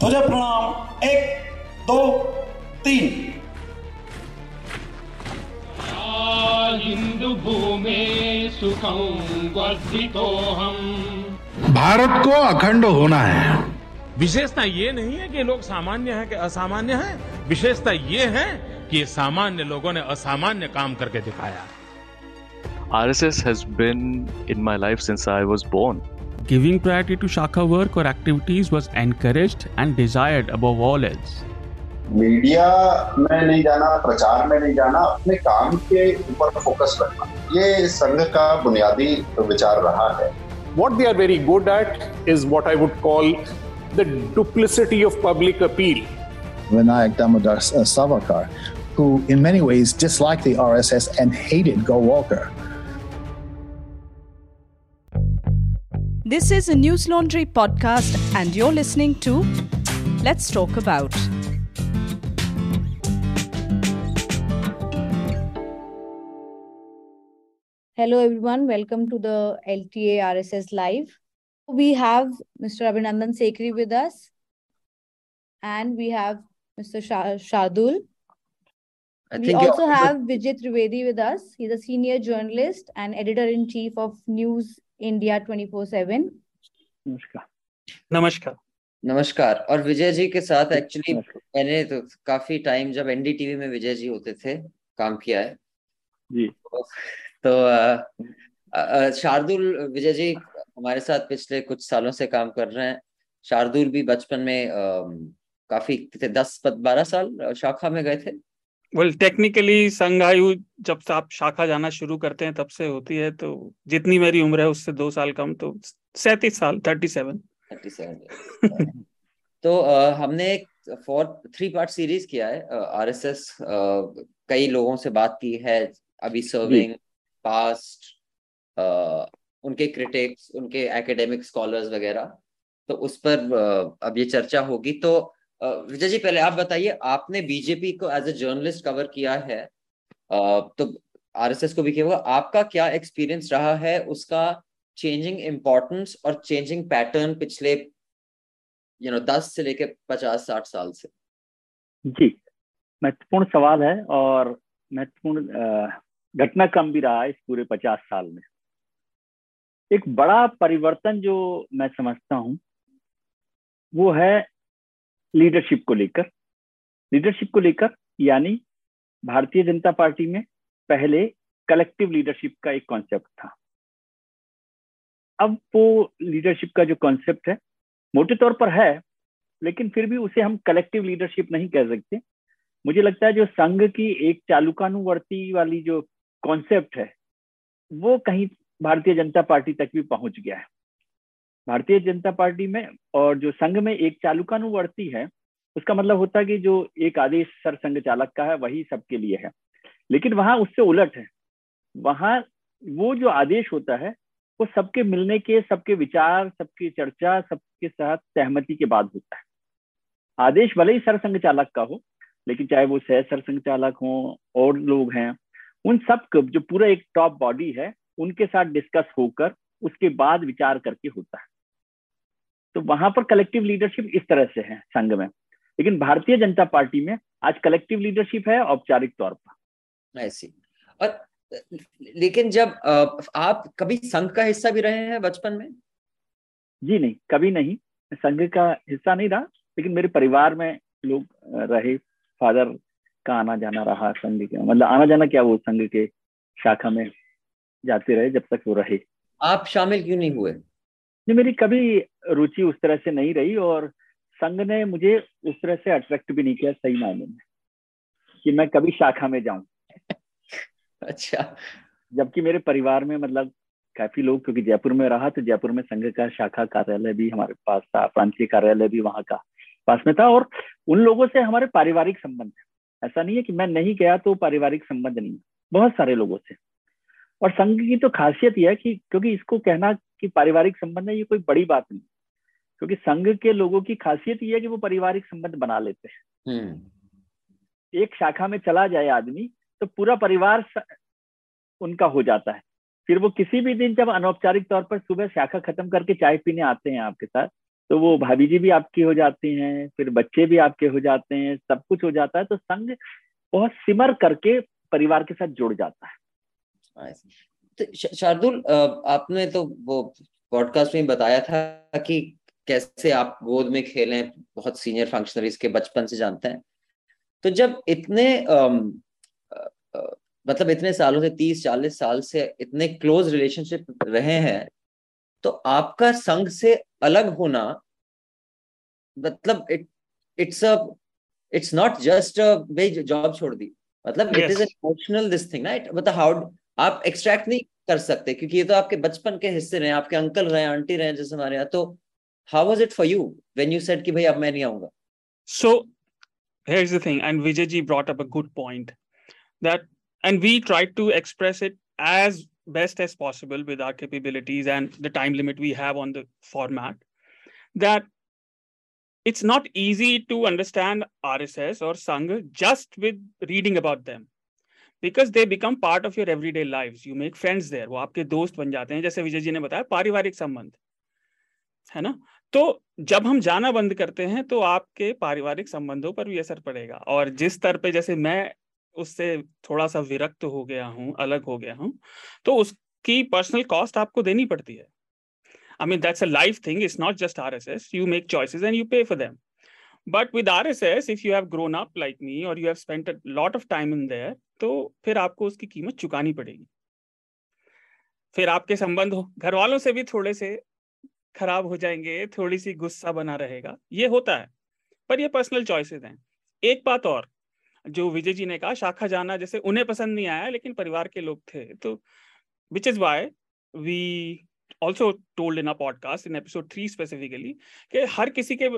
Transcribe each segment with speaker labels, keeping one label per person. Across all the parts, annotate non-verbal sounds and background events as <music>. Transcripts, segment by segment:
Speaker 1: ध्वजा प्रणाम एक दो तीन।
Speaker 2: हिंदू भूमे सुखम
Speaker 3: भारत को अखंड होना है।
Speaker 4: विशेषता ये नहीं है कि लोग सामान्य हैं कि असामान्य हैं। विशेषता ये है कि सामान्य लोगों ने असामान्य काम करके दिखाया।
Speaker 5: RSS has been in my life since I was born.
Speaker 6: Giving priority to Shakha work or activities was encouraged and desired above all else.
Speaker 7: Media में नहीं जाना प्रचार में नहीं जाना अपने काम के ऊपर फोकस रखना ये संघ का बुनियादी विचार रहा है
Speaker 8: What they are very good at is what I would call the duplicity of public appeal.
Speaker 9: Vinayak Damodar Savakar, who in many ways disliked the RSS and hated Go Walker.
Speaker 10: This is a News Laundry podcast, and you're listening to Let's Talk About.
Speaker 11: Hello, everyone. Welcome to the LTA RSS Live. We have Mr. Abhinandan Sekri with us, and we have Mr. Shah- Shardul. We also have Vijay Trivedi with us. He's a senior journalist and editor in chief of News India 24 7.
Speaker 12: नमस्कार। नमस्कार।
Speaker 13: नमस्कार। और विजय जी के साथ actually मैंने तो काफ़ी time जब एनडीटीवी में विजय जी होते थे काम किया है।
Speaker 12: जी।
Speaker 13: तो शार्दुल विजय जी हमारे साथ पिछले कुछ सालों से काम कर रहे हैं। शार्दुल भी बचपन में अम, काफ़ी थे दस बारह साल शाखा में गए थे।
Speaker 12: वेल टेक्निकली संघायु जब से आप शाखा जाना शुरू करते हैं तब से होती है तो जितनी मेरी उम्र है उससे दो साल कम तो सैतीस साल थर्टी सेवन
Speaker 13: थर्टी सेवन तो अ, हमने एक फोर थ्री पार्ट सीरीज़ किया है आरएसएस कई लोगों से बात की है अभी सर्विंग पास्ट उनके क्रिटिक्स उनके एकेडमिक स्कॉलर्स वगैरह तो उस पर अब ये चर्चा होगी तो विजय जी, पहले आप बताइए, आपने बीजेपी को एज ए जर्नलिस्ट कवर किया है तो आरएसएस को भी किया होगा। आपका क्या एक्सपीरियंस रहा है उसका चेंजिंग इम्पोर्टेंस और चेंजिंग पैटर्न पिछले यू नो दस से लेकर पचास, साठ साल से?
Speaker 14: जी, महत्वपूर्ण सवाल है और महत्वपूर्ण घटनाक्रम भी रहा है इस पूरे पचास साल में। एक बड़ा परिवर्तन जो मैं समझता हूँ, वो है लीडरशिप को लेकर। लीडरशिप को लेकर, यानी भारतीय जनता पार्टी में पहले कलेक्टिव लीडरशिप का एक कॉन्सेप्ट था। अब वो लीडरशिप का जो कॉन्सेप्ट है, मोटे तौर पर है, लेकिन फिर भी उसे हम कलेक्टिव लीडरशिप नहीं कह सकते। मुझे लगता है जो संघ की एक चालुकानुवर्ती वाली जो कॉन्सेप्ट है, वो कहीं भारतीय जनता पार्टी तक भी पहुँच गया है। भारतीय जनता पार्टी में और जो संघ में एक चालुकानुवर्ती है, उसका मतलब होता है कि जो एक आदेश सर संघ चालक का है, वही सबके लिए है। लेकिन वहाँ उससे उलट है। वहाँ वो जो आदेश होता है, वो सबके मिलने के, सबके विचार, सबकी चर्चा, सबके साथ सहमति के बाद होता है। आदेश भले ही सरसंघ चालक का हो, लेकिन चाहे वो सह सरसंघ चालक हो और लोग हैं, उन सब जो पूरा एक टॉप बॉडी है, उनके साथ डिस्कस होकर उसके बाद विचार करके होता है। तो वहाँ पर कलेक्टिव लीडरशिप इस तरह से है संघ में। लेकिन भारतीय जनता पार्टी में आज कलेक्टिव लीडरशिप है औपचारिक तौर पर।
Speaker 13: ऐसी और लेकिन जब आप कभी संघ का हिस्सा भी रहे हैं बचपन में?
Speaker 14: जी नहीं कभी नहीं। संघ का हिस्सा नहीं रहा लेकिन मेरे परिवार में लोग रहे। फादर का आना जाना रहा संघ के मतलब आना जाना क्या वो संघ के शाखा में जाते रहे जब तक वो रहे।
Speaker 13: आप शामिल क्यों नहीं हुए?
Speaker 14: नहीं मेरी कभी रुचि उस तरह से नहीं रही और संघ ने मुझे उस तरह से अट्रैक्ट भी नहीं किया सही मायने में कि मैं कभी शाखा में जाऊँ। <laughs>
Speaker 13: अच्छा।
Speaker 14: जबकि मेरे परिवार में मतलब काफ़ी लोग क्योंकि जयपुर में रहा तो जयपुर में संघ का शाखा कार्यालय भी हमारे पास था प्रांतीय कार्यालय भी वहाँ का पास में था और उन लोगों से हमारे पारिवारिक संबंध है। ऐसा नहीं है कि मैं नहीं गया तो पारिवारिक संबंध नहीं बहुत सारे लोगों से। और संघ की तो खासियत यह है कि क्योंकि इसको कहना कि पारिवारिक संबंध है ये कोई बड़ी बात नहीं। क्योंकि संघ के लोगों की खासियत यह है कि वो पारिवारिक संबंध बना लेते हैं। एक शाखा में चला जाए आदमी तो पूरा परिवार उनका हो जाता है। फिर वो किसी भी दिन जब अनौपचारिक तौर पर सुबह शाखा खत्म करके चाय पीने आते हैं आपके साथ तो वो भाभी जी भी आपकी हो जाती हैं फिर बच्चे भी आपके हो जाते हैं सब कुछ हो जाता है तो संघ बहुत सिमर करके परिवार के साथ जुड़ जाता है।
Speaker 13: तो शार्दुल आपने तो वो पॉडकास्ट में बताया था कि कैसे आप गोद में खेले बहुत सीनियर फंक्शनरीज के बचपन से जानते हैं। तो जब इतने मतलब इतने सालों से तीस चालीस साल से इतने क्लोज रिलेशनशिप रहे हैं तो आपका संघ से अलग होना मतलब it it's a it's not just way job छोड़ दी। मतलब it is emotional this thing ना इट मतलब हाउ आप एक्सट्रैक्ट नहीं कर सकते, क्योंकि ये तो आपके बचपन के हिस्से रहे, आपके अंकल रहे आंटी रहे, जैसे हमारे यहाँ तो how was it for you when you said कि भाई अब मैं नहीं आऊँगा
Speaker 12: so here is the thing and Vijay ji brought up a good point that and we try to express it as best as possible with our capabilities and the time limit we have on the format that It's not easy to understand RSS और Sangha just with reading about them. Because they become part of your everyday life you make friends there वो आपके दोस्त बन जाते हैं, जैसे विजय जी ने बताया, पारिवारिक संबंध, है ना? तो जब हम जाना बंद करते हैं तो आपके पारिवारिक संबंधों पर भी असर पड़ेगा। और जिस स्तर पे जैसे मैं उससे थोड़ा सा विरक्त हो गया हूँ, अलग हो गया हूँ तो उसकी पर्सनल कॉस्ट आपको देनी पड़ती है। I mean that's a life thing it's not just R S S you make choices and you pay for them but with R S S if you have grown up like me और you have spend spent lot of time in there तो फिर आपको उसकी कीमत चुकानी पड़ेगी। फिर आपके संबंध घर वालों से भी थोड़े से खराब हो जाएँगे, थोड़ी सी गुस्सा बना रहेगा, ये होता है। पर ये पर्सनल चॉइसेस हैं। एक बात और, जो विजय जी ने कहा, शाखा जाना जैसे उन्हें पसंद नहीं आया, लेकिन परिवार के लोग थे तो which is why we also told in a podcast in episode three specifically कि हर किसी के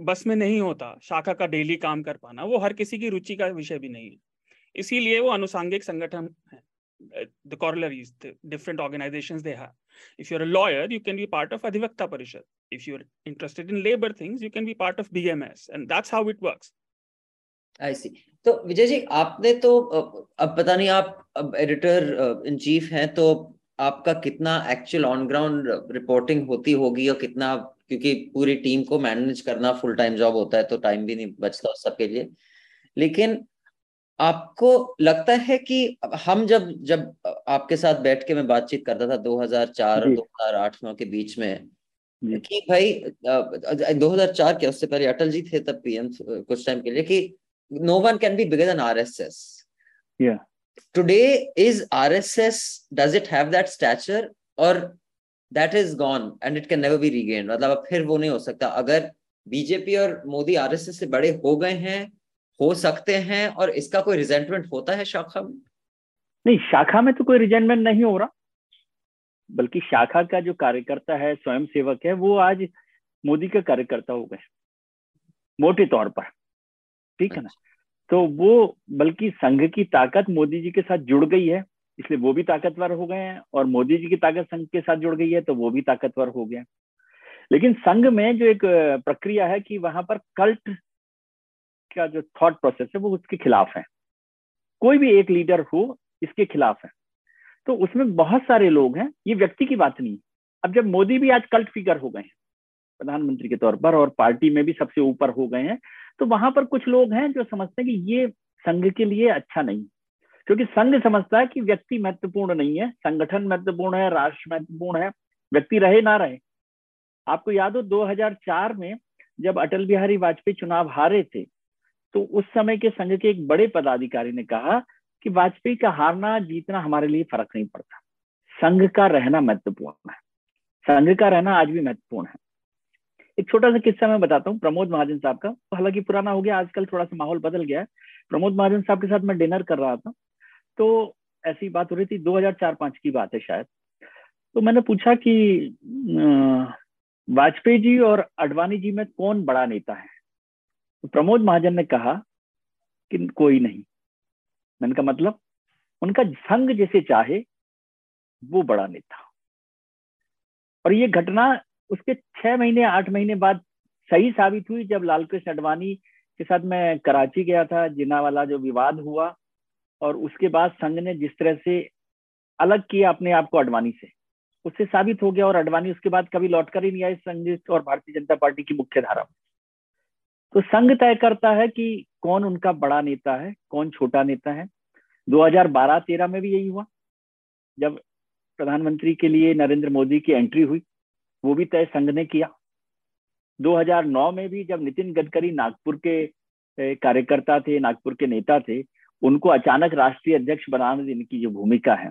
Speaker 12: बस में नहीं होता, शाखा का डेली काम कर पाना, वो हर किसी की रुचि का विषय भी नहीं है। इसीलिए वो अनुसांगिक संगठन है the corollaries, the different organizations they have. If you're a lawyer, you can be part of Adhivakta Parishad. If you're interested in labor things, you can be part of BMS. And that's how it works.
Speaker 13: I see. तो विजय जी आपने तो अब पता नहीं आप editor in chief हैं तो आपका कितना एक्चुअल ऑन ग्राउंड रिपोर्टिंग होती होगी और कितना क्योंकि पूरी टीम को मैनेज करना फुल टाइम जॉब होता है तो टाइम भी नहीं बचता उस सबके लिए लेकिन आपको लगता है कि हम जब जब आपके साथ बैठ के मैं बातचीत करता था 2004 और 2008 के बीच में कि भाई 2004 के उससे पहले अटल जी थे तब पीएम कुछ टाइम के लिए कि no one can be bigger than RSS today is rss does it have that stature or that is gone and it can never be regained? मतलब अब फिर वो नहीं हो सकता। अगर बीजेपी और मोदी आरएसएस से बड़े हो गए हैं हो सकते हैं और इसका कोई रिजेंटमेंट होता है शाखा में?
Speaker 14: नहीं शाखा में तो कोई रिजेंटमेंट नहीं हो रहा। बल्कि शाखा का जो कार्यकर्ता है स्वयं सेवक है वो आज मोदी का कार्यकर्ता हो गए। मोटे तौर पर। ठीक है ना? तो वो बल्कि संघ की ताकत मोदी जी के साथ जुड़ गई है इसलिए वो भी ताकतवर हो गए हैं और मोदी जी की ताकत संघ के साथ जुड़ गई है तो वो भी ताकतवर हो गए लेकिन संघ में जो एक प्रक्रिया है कि वहाँ पर कल्ट का जो थॉट प्रोसेस है, वो उसके खिलाफ है। कोई भी एक लीडर हो, इसके खिलाफ है। तो उसमें बहुत सारे लोग हैं, ये व्यक्ति की बात नहीं। अब जब मोदी भी आज कल्ट फिगर हो गए हैं, प्रधानमंत्री के तौर पर और पार्टी में भी सबसे ऊपर हो गए हैं तो वहाँ पर कुछ लोग हैं जो समझते हैं कि ये संघ के लिए अच्छा नहीं। क्योंकि संघ समझता है कि व्यक्ति महत्वपूर्ण नहीं है, संगठन महत्वपूर्ण है, राष्ट्र महत्वपूर्ण है, व्यक्ति रहे ना रहे। आपको याद हो 2004 में जब अटल बिहारी वाजपेयी चुनाव हारे थे तो उस समय के संघ के एक बड़े पदाधिकारी ने कहा कि वाजपेयी का हारना जीतना हमारे लिए फ़र्क नहीं पड़ता। संघ का रहना महत्वपूर्ण है। संघ का रहना आज भी महत्वपूर्ण है। एक छोटा सा किस्सा मैं बताता हूँ। प्रमोद महाजन साहब का हालाँकि पुराना हो गया, आजकल थोड़ा सा माहौल बदल गया है। प्रमोद महाजन साहब के साथ मैं डिनर कर रहा था तो ऐसी बात हो रही थी 2004-5 की बात है शायद। तो मैंने पूछा कि वाजपेयी जी और अडवाणी जी में कौन बड़ा नेता है? तो प्रमोद महाजन ने कहा कि कोई नहीं। मैंने कहा मतलब उनका संघ जैसे चाहे, वो बड़ा नेता और ये घटना उसके छह महीने, आठ महीने बाद सही साबित हुई जब लालकृष्ण अडवाणी के साथ मैं कराची गया था जिना वाला जो विवाद हुआ, और उसके बाद संघ ने जिस तरह से अलग किया अपने आप को अडवाणी से, उससे साबित हो गया और अडवाणी उसके बाद कभी लौट कर ही नहीं आए संघ और भारतीय जनता पार्टी की मुख्य धारा में। तो संघ तय करता है कि कौन उनका बड़ा नेता है, कौन छोटा नेता है। 2012-13 में भी यही हुआ। जब प्रधानमंत्री के लिए नरेंद्र मोदी की एंट्री हुई, वो भी तय संघ ने किया। 2009 में भी जब नितिन गडकरी नागपुर के कार्यकर्ता थे, नागपुर के नेता थे, उनको अचानक राष्ट्रीय अध्यक्ष बनाने देने की जो भूमिका है,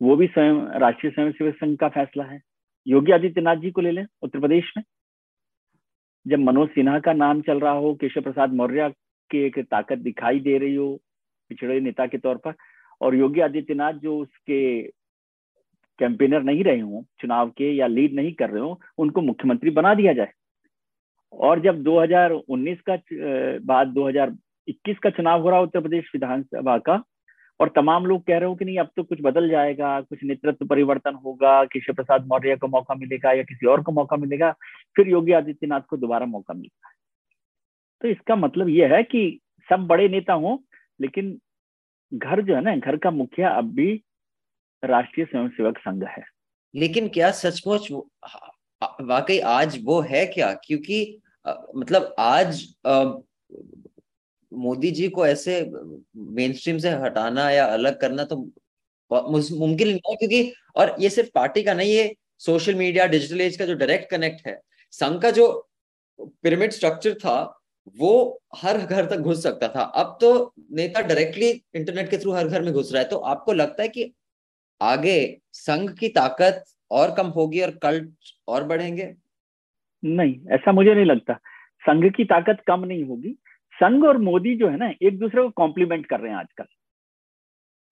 Speaker 14: वो भी स्वयं, राष्ट्रीय स्वयंसेवक संघ का फैसला है। योगी आदित्यनाथ जी को ले लें उत्तर प्रदेश में। जब मनोज सिन्हा का नाम चल रहा हो, केशव प्रसाद मौर्य की एक ताकत दिखाई दे रही हो, पिछड़े नेता के तौर पर, और योगी आदित्यनाथ जो उसके कैंपेनर नहीं रहे हों, चुनाव के या लीड नहीं कर रहे हो, उनको मुख्यमंत्री बना दिया जाए। और जब 2019 का बाद 2021 का चुनाव हो रहा उत्तर प्रदेश विधानसभा का और तमाम लोग कह रहे हो कि नहीं अब तो कुछ बदल जाएगा कुछ नेतृत्व परिवर्तन होगा केशव प्रसाद मौर्य को मौका मिलेगा या किसी और को मौका मिलेगा फिर योगी आदित्यनाथ को दोबारा मौका मिलता है तो इसका मतलब यह है कि सब बड़े नेता हों लेकिन घर जो है ना घर का मुखिया अब भी राष्ट्रीय स्वयंसेवक संघ है।
Speaker 13: लेकिन क्या सचमुच वाकई आज वो है क्या? क्योंकि आ, मतलब आज आ, मोदी जी को ऐसे मेन स्ट्रीम से हटाना या अलग करना तो मुमकिन नहीं है क्योंकि, और ये सिर्फ़ पार्टी का नहीं है सोशल मीडिया डिजिटल एज का जो डायरेक्ट कनेक्ट है, संघ का जो पिरामिड स्ट्रक्चर था, वो हर घर तक घुस सकता था। अब तो नेता डायरेक्टली इंटरनेट के थ्रू हर घर में घुस रहा है तो आपको लगता है कि आगे संघ की ताकत और कम होगी और कल्ट और बढ़ेंगे?
Speaker 14: नहीं, ऐसा मुझे नहीं लगता। संघ की ताकत कम नहीं होगी संघ और मोदी जो है ना, एक दूसरे को कॉम्प्लीमेंट कर रहे हैं आजकल।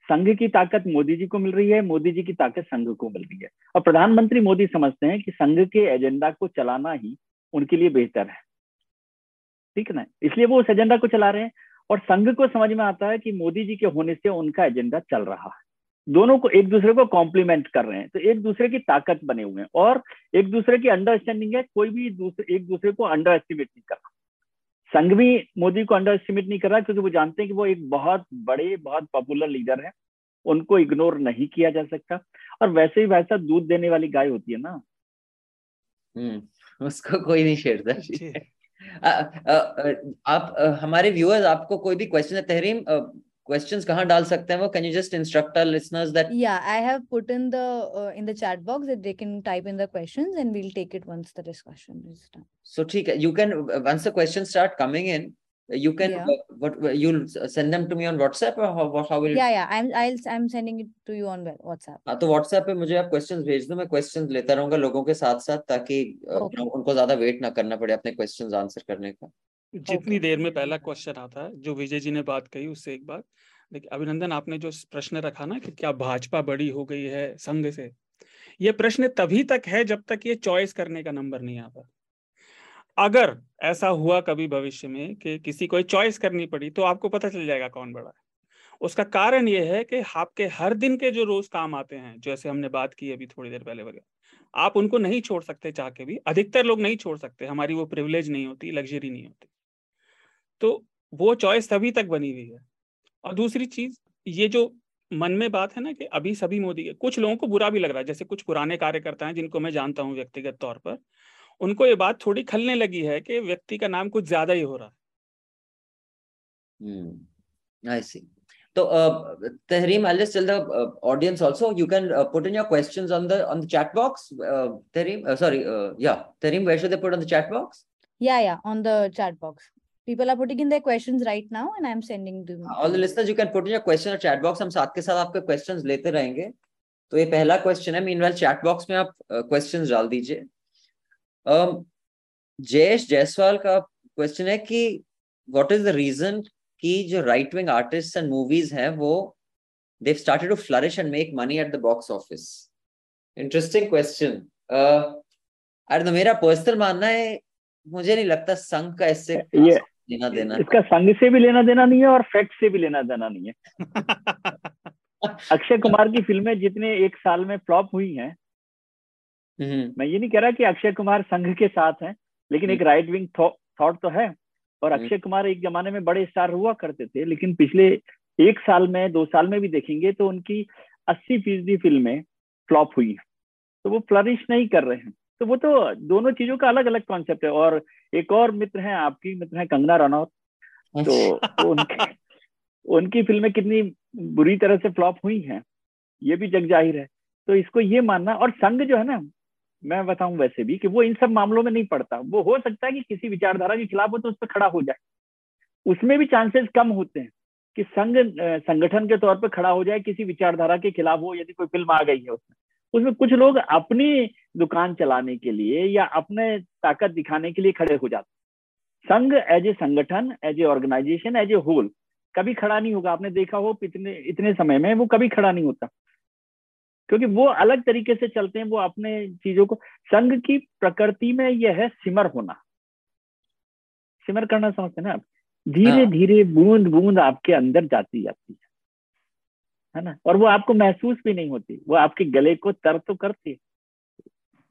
Speaker 14: संघ की ताकत मोदी जी को मिल रही है, मोदी जी की ताकत संघ को मिल रही है। और प्रधानमंत्री मोदी समझते हैं कि संघ के एजेंडा को चलाना ही उनके लिए बेहतर है। ठीक है ना? इसलिए वो उस एजेंडा को चला रहे हैं। और संघ को समझ में आता है कि मोदी जी के होने से उनका एजेंडा चल रहा है। दोनों को, एक दूसरे को कॉम्प्लीमेंट कर रहे हैं। तो एक दूसरे की ताकत बने हुए हैं। और एक दूसरे की अंडरस्टैंडिंग है, कोई भी दूसरे, एक दूसरे को अंडर एस्टिमेट नहीं कर रहा। संघ भी मोदी को अंडर एस्टिमेट नहीं कर रहा क्योंकि वो जानते हैं कि वो एक बहुत बड़े बहुत पॉपुलर लीडर है। उनको इग्नोर नहीं किया जा सकता। और वैसे ही वैसा दूध देने वाली गाय होती है ना।
Speaker 13: हम्म उसको कोई नहीं छेड़ता। आप हमारे व्यूअर्स आपको कोई भी क्वेश्चन है तहरीम questions कहाँ डाल सकते हैं वो can you just instruct our listeners that
Speaker 11: yeah I have put in the uh, in the chat box that they can type in the questions and we'll take it once the discussion is done
Speaker 13: so ठीक है you can once the questions start coming in you can yeah. uh, what you'll send them to me on WhatsApp or how, how will
Speaker 11: yeah yeah I'm I'll I'm sending it to you on WhatsApp
Speaker 13: हाँ तो WhatsApp पे मुझे आप questions भेज दो मैं questions लेता रहूँगा लोगों के साथ साथ ताकि okay. उनको ज़्यादा वेट ना करना पड़े अपने questions आंसर करने का
Speaker 12: जितनी देर में पहला क्वेश्चन आता है जो विजय जी ने बात कही उससे एक बात। देखिए अभिनंदन आपने जो प्रश्न रखा ना कि क्या भाजपा बड़ी हो गई है संघ से ये प्रश्न तभी तक है जब तक ये चॉइस करने का नंबर नहीं आता। अगर ऐसा हुआ कभी भविष्य में कि किसी को चॉइस करनी पड़ी तो आपको पता चल जाएगा कौन बड़ा है। उसका कारण यह है कि आपके हर दिन के जो रोज काम आते हैं जैसे हमने बात की अभी थोड़ी देर पहले वगैरह आप उनको नहीं छोड़ सकते चाह के भी। अधिकतर लोग नहीं छोड़ सकते हमारी वो प्रिविलेज नहीं होती लग्जरी नहीं होती। तो वो चॉइस तभी तक बनी हुई है। और दूसरी चीज़ ये जो मन में बात है ना कि अभी सभी मोदी के कुछ लोगों को बुरा भी लग रहा है जैसे कुछ पुराने कार्यकर्ता हैं जिनको मैं जानता हूँ व्यक्तिगत तौर पर उनको ये बात थोड़ी खलने लगी है कि व्यक्ति का नाम कुछ ज़्यादा ही हो रहा
Speaker 13: है। hmm. तो Tehreem audience also you can put in your questions on on the chat box Tehreem sorry या Tehreem where should they put on the chat box
Speaker 11: या या on the chat box people are putting in their questions right now and i'm sending them
Speaker 13: all the listeners you can put in your question or chat box. हम साथ के साथ आपके questions लेते रहेंगे। तो ये पहला क्वेश्चन है। मीनवेल चैट बॉक्स में आप क्वेश्चंस uh, डाल दीजिए। जयेश जायसवाल का क्वेश्चन है कि व्हाट इज़ द रीजन कि जो right wing artist and movies हैं वो they started to flourish and make money at the box office interesting question अरे मेरा पर्सनल मानना है मुझे नहीं लगता संघ का इससे
Speaker 14: ये लेना देना इसका संघ से भी लेना देना नहीं है और फैक्ट से भी लेना देना नहीं है। <laughs> अक्षय कुमार की फ़िल्में जितने एक साल में फ्लॉप हुई हैं हम्म। मैं ये नहीं कह रहा कि अक्षय कुमार संघ के साथ हैं लेकिन एक राइट विंग थॉट तो है। और अक्षय हम्म। कुमार एक जमाने में बड़े स्टार हुआ करते थे लेकिन पिछले एक साल में दो साल में भी देखेंगे तो उनकी अस्सी फ़ीसदी फ़िल्में फ्लॉप हुई तो वो फ्लरिश नहीं कर रहे हैं। तो वो तो दोनों चीज़ों का अलग अलग कॉन्सेप्ट है। और एक और मित्र हैं आपकी मित्र हैं कंगना रनौत। तो, तो उनके उनकी फ़िल्में कितनी बुरी तरह से फ्लॉप हुई हैं ये भी जग ज़ाहिर है। तो इसको ये मानना और संघ जो है ना मैं बताऊँ वैसे भी कि वो इन सब मामलों में नहीं पड़ता। वो हो सकता है कि किसी विचारधारा के खिलाफ हो तो उस पर खड़ा हो जाए। उसमें भी चांसेस कम होते हैं कि संघ संगठन के तौर पर खड़ा हो जाए किसी विचारधारा के खिलाफ हो यदि कोई फ़िल्म आ गई है उसमें। उसमें कुछ लोग अपनी दुकान चलाने के लिए या अपने ताकत दिखाने के लिए खड़े हो जाते संघ एज ए संगठन as a organisation as a whole कभी खड़ा नहीं होगा। आपने देखा हो इतने इतने समय में वो कभी खड़ा नहीं होता। क्योंकि वो अलग तरीके से चलते हैं वो अपने चीज़ों को। संघ की प्रकृति में यह है सिमर होना। सिमर करना समझते ना आप? धीरे हाँ। धीरे बूंद बूंद आपके अंदर जाती जाती है। है ना? और वो आपको महसूस भी नहीं होती। वो आपके गले को तर तो करती है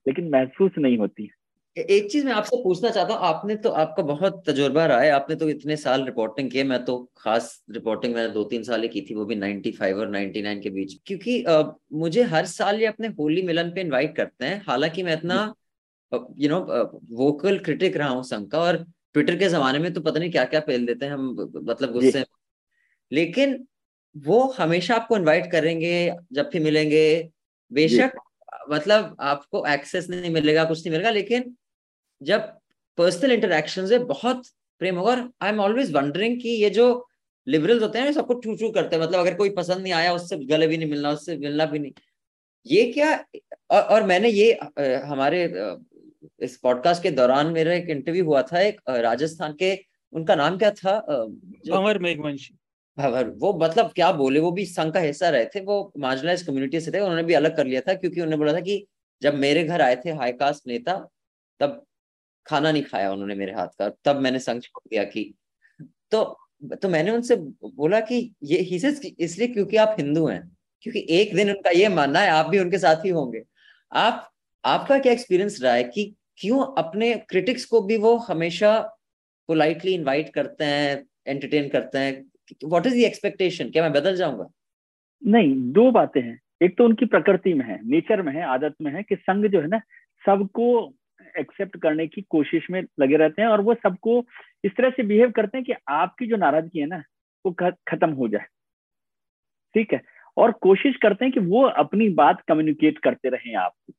Speaker 14: लेकिन महसूस नहीं होती।
Speaker 13: एक चीज़ मैं आपसे पूछना चाहता हूँ आपने तो आपका बहुत तजुर्बा रहा है आपने तो इतने साल रिपोर्टिंग किए मैं तो खास रिपोर्टिंग मैंने दो तीन साल ही की थी वो भी 95 और 99 के बीच। क्योंकि आ, मुझे हर साल ये अपने होली मिलन पे इनवाइट करते हैं हालाँकि मैं इतना यू नो वोकल क्रिटिक रहा हूँ संघ का और ट्विटर के जमाने में तो पता नहीं क्या क्या पेल देते हैं हम मतलब गुस्से लेकिन वो हमेशा आपको इनवाइट करेंगे जब भी मिलेंगे। बेशक मतलब आपको एक्सेस नहीं मिलेगा कुछ नहीं मिलेगा लेकिन जब पर्सनल इंटरेक्शन है बहुत प्रेम होगा। और आई एम ऑलवेज वंडरिंग कि ये जो लिबरल्स होते हैं सबको चू चू करते हैं। मतलब अगर कोई पसंद नहीं आया उससे गले भी नहीं मिलना उससे मिलना भी नहीं। ये क्या और, और मैंने ये हमारे इस पॉडकास्ट के दौरान मेरा एक इंटरव्यू हुआ था एक राजस्थान के उनका नाम क्या था
Speaker 12: भंवर मेघवंशी।
Speaker 13: भंवर वो मतलब क्या बोले, वो भी संघ का हिस्सा रहे थे, वो मार्जिनलाइज कम्युनिटी से थे, उन्होंने भी अलग कर लिया था, क्योंकि उन्होंने बोला था कि जब मेरे घर आए थे हाई कास्ट नेता, तब खाना नहीं खाया उन्होंने मेरे हाथ का, तब मैंने संघ छोड़ दिया कि तो तो मैंने उनसे बोला कि ये ही इसलिए क्योंकि आप हिंदू हैं, क्योंकि एक दिन उनका ये मानना है, आप भी उनके साथ ही होंगे। आप, आपका क्या एक्सपीरियंस रहा है कि क्यों अपने क्रिटिक्स को भी वो हमेशा पोलाइटली इनवाइट करते हैं एंटरटेन करते हैं व्हाट इज़ द एक्सपेक्टेशन क्या मैं बदल जाऊँगा?
Speaker 14: नहीं, दो बातें हैं। एक तो उनकी प्रकृति में है नेचर में है, आदत में है कि संघ जो है ना, सबको एक्सेप्ट करने की कोशिश में लगे रहते हैं और वो सबको इस तरह से बिहेव करते हैं कि आपकी जो नाराज़गी है ना, वो खत्म हो जाए। ठीक है? और कोशिश करते हैं कि वो अपनी बात कम्युनिकेट करते रहें आपको।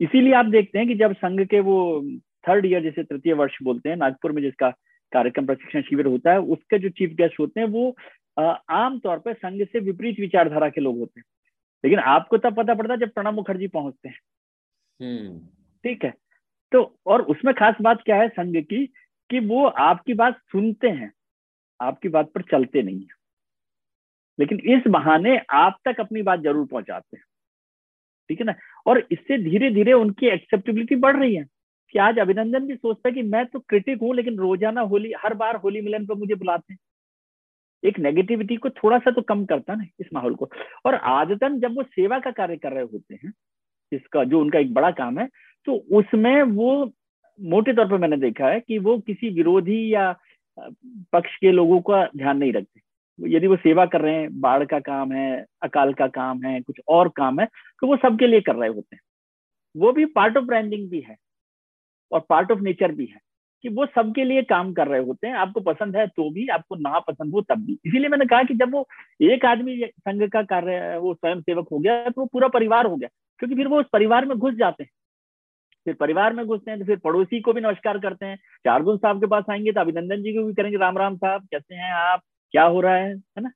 Speaker 14: इसीलिए आप देखते हैं कि जब संघ के वो थर्ड ईयर जैसे तृतीय वर्ष बोलते हैं, नागपुर में जिसका कार्यक्रम प्रशिक्षण शिविर होता है उसके जो चीफ गेस्ट होते हैं वो आमतौर पर संघ से विपरीत विचारधारा के लोग होते हैं। लेकिन आपको तब पता पड़ता है जब प्रणब मुखर्जी पहुँचते हैं। हम्म। ठीक है? तो और उसमें खास बात क्या है संघ की कि वो आपकी बात सुनते हैं आपकी बात पर चलते नहीं है। लेकिन इस बहाने आप तक अपनी बात ज़रूर पहुंचाते हैं। ठीक है ना? और इससे धीरे धीरे उनकी एक्सेप्टेबिलिटी बढ़ रही है। कि आज अभिनंदन भी सोचता है कि मैं तो क्रिटिक हूँ, लेकिन रोज़ाना होली, हर बार होली मिलन पर मुझे बुलाते हैं। एक नेगेटिविटी को थोड़ा सा तो कम करता ना इस माहौल को। और आदतन जब वो सेवा का कार्य कर रहे होते हैं इसका जो उनका एक बड़ा काम है तो उसमें वो, मोटे तौर पर मैंने देखा है कि वो किसी विरोधी या पक्ष के लोगों का ध्यान नहीं रखते। यदि वो सेवा कर रहे हैं, बाढ़ का काम है, अकाल का काम है, कुछ और काम है तो वो सबके लिए कर रहे होते हैं। वो भी पार्ट ऑफ़ ब्रांडिंग भी है। और पार्ट ऑफ़ नेचर भी है, कि वो सबके लिए काम कर रहे होते हैं, आपको पसंद है तो भी, आपको ना पसंद हो तब भी। इसीलिए मैंने कहा कि जब वो एक आदमी संघ का कार्य, वो स्वयं सेवक हो गया तो वो पूरा परिवार हो गया, क्योंकि फिर वो उस परिवार में घुस जाते हैं। फिर परिवार में घुसते हैं तो फिर पड़ोसी को भी नमस्कार करते हैं, चारगुन साहब के पास आएँगे तो अभिनंदन जी को भी करेंगे, राम राम साहब, कैसे हैं आप? क्या हो रहा है? है ना?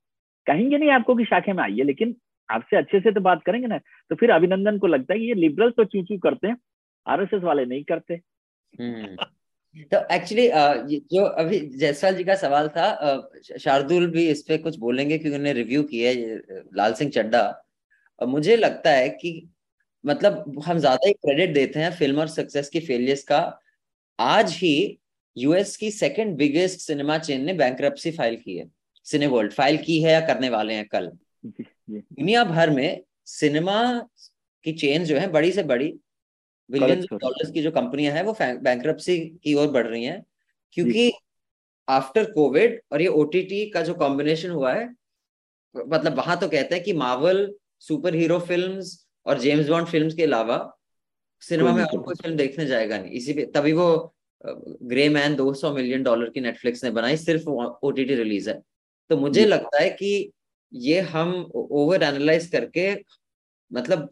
Speaker 14: कहेंगे नहीं आपको कि शाखे में आइए, लेकिन आपसे अच्छे से तो बात करेंगे ना तो फिर अभिनंदन को लगता है कि ये लिबरल तो चू चू करते हैं आरएसएस वाले नहीं करते। <laughs>
Speaker 13: तो एक्चुअली जो अभी जयसवाल जी का सवाल था शार्दुल भी इस पे कुछ बोलेंगे क्योंकि उन्होंने रिव्यू किया है लाल सिंह चड्डा मुझे लगता है कि मतलब हम ज़्यादा ही क्रेडिट देते हैं फ़िल्म और सक्सेस की फेलियर्स का। आज ही यूएस की सेकंड बिगेस्ट सिनेमा चेन ने बैंक फ़ाइल की है। सिने वर्ल्ड फ़ाइल की है या करने वाले हैं कल। <laughs> दुनिया भर में सिनेमा की चेन जो है बड़ी से बड़ी बिलियन डॉलर्स की जो कंपनियाँ हैं वो बैंक की ओर बढ़ रही हैं क्योंकि आफ्टर कोविड और ये ओटीटी का जो कॉम्बिनेशन हुआ है मतलब वहाँ तो कहते हैं कि मार्वल सुपर हीरो फिल्म्स और जेम्स बॉन्ड फिल्म्स के अलावा सिनेमा में और कोई फ़िल्म देखने जाएगा नहीं। इसी पे तभी वो ग्रे मैन 200 मिलियन डॉलर की नेटफ्लिक्स ने बनाई सिर्फ़ ओटीटी रिलीज़ है। तो मुझे लगता है कि ये हम ओवर एनालाइज करके मतलब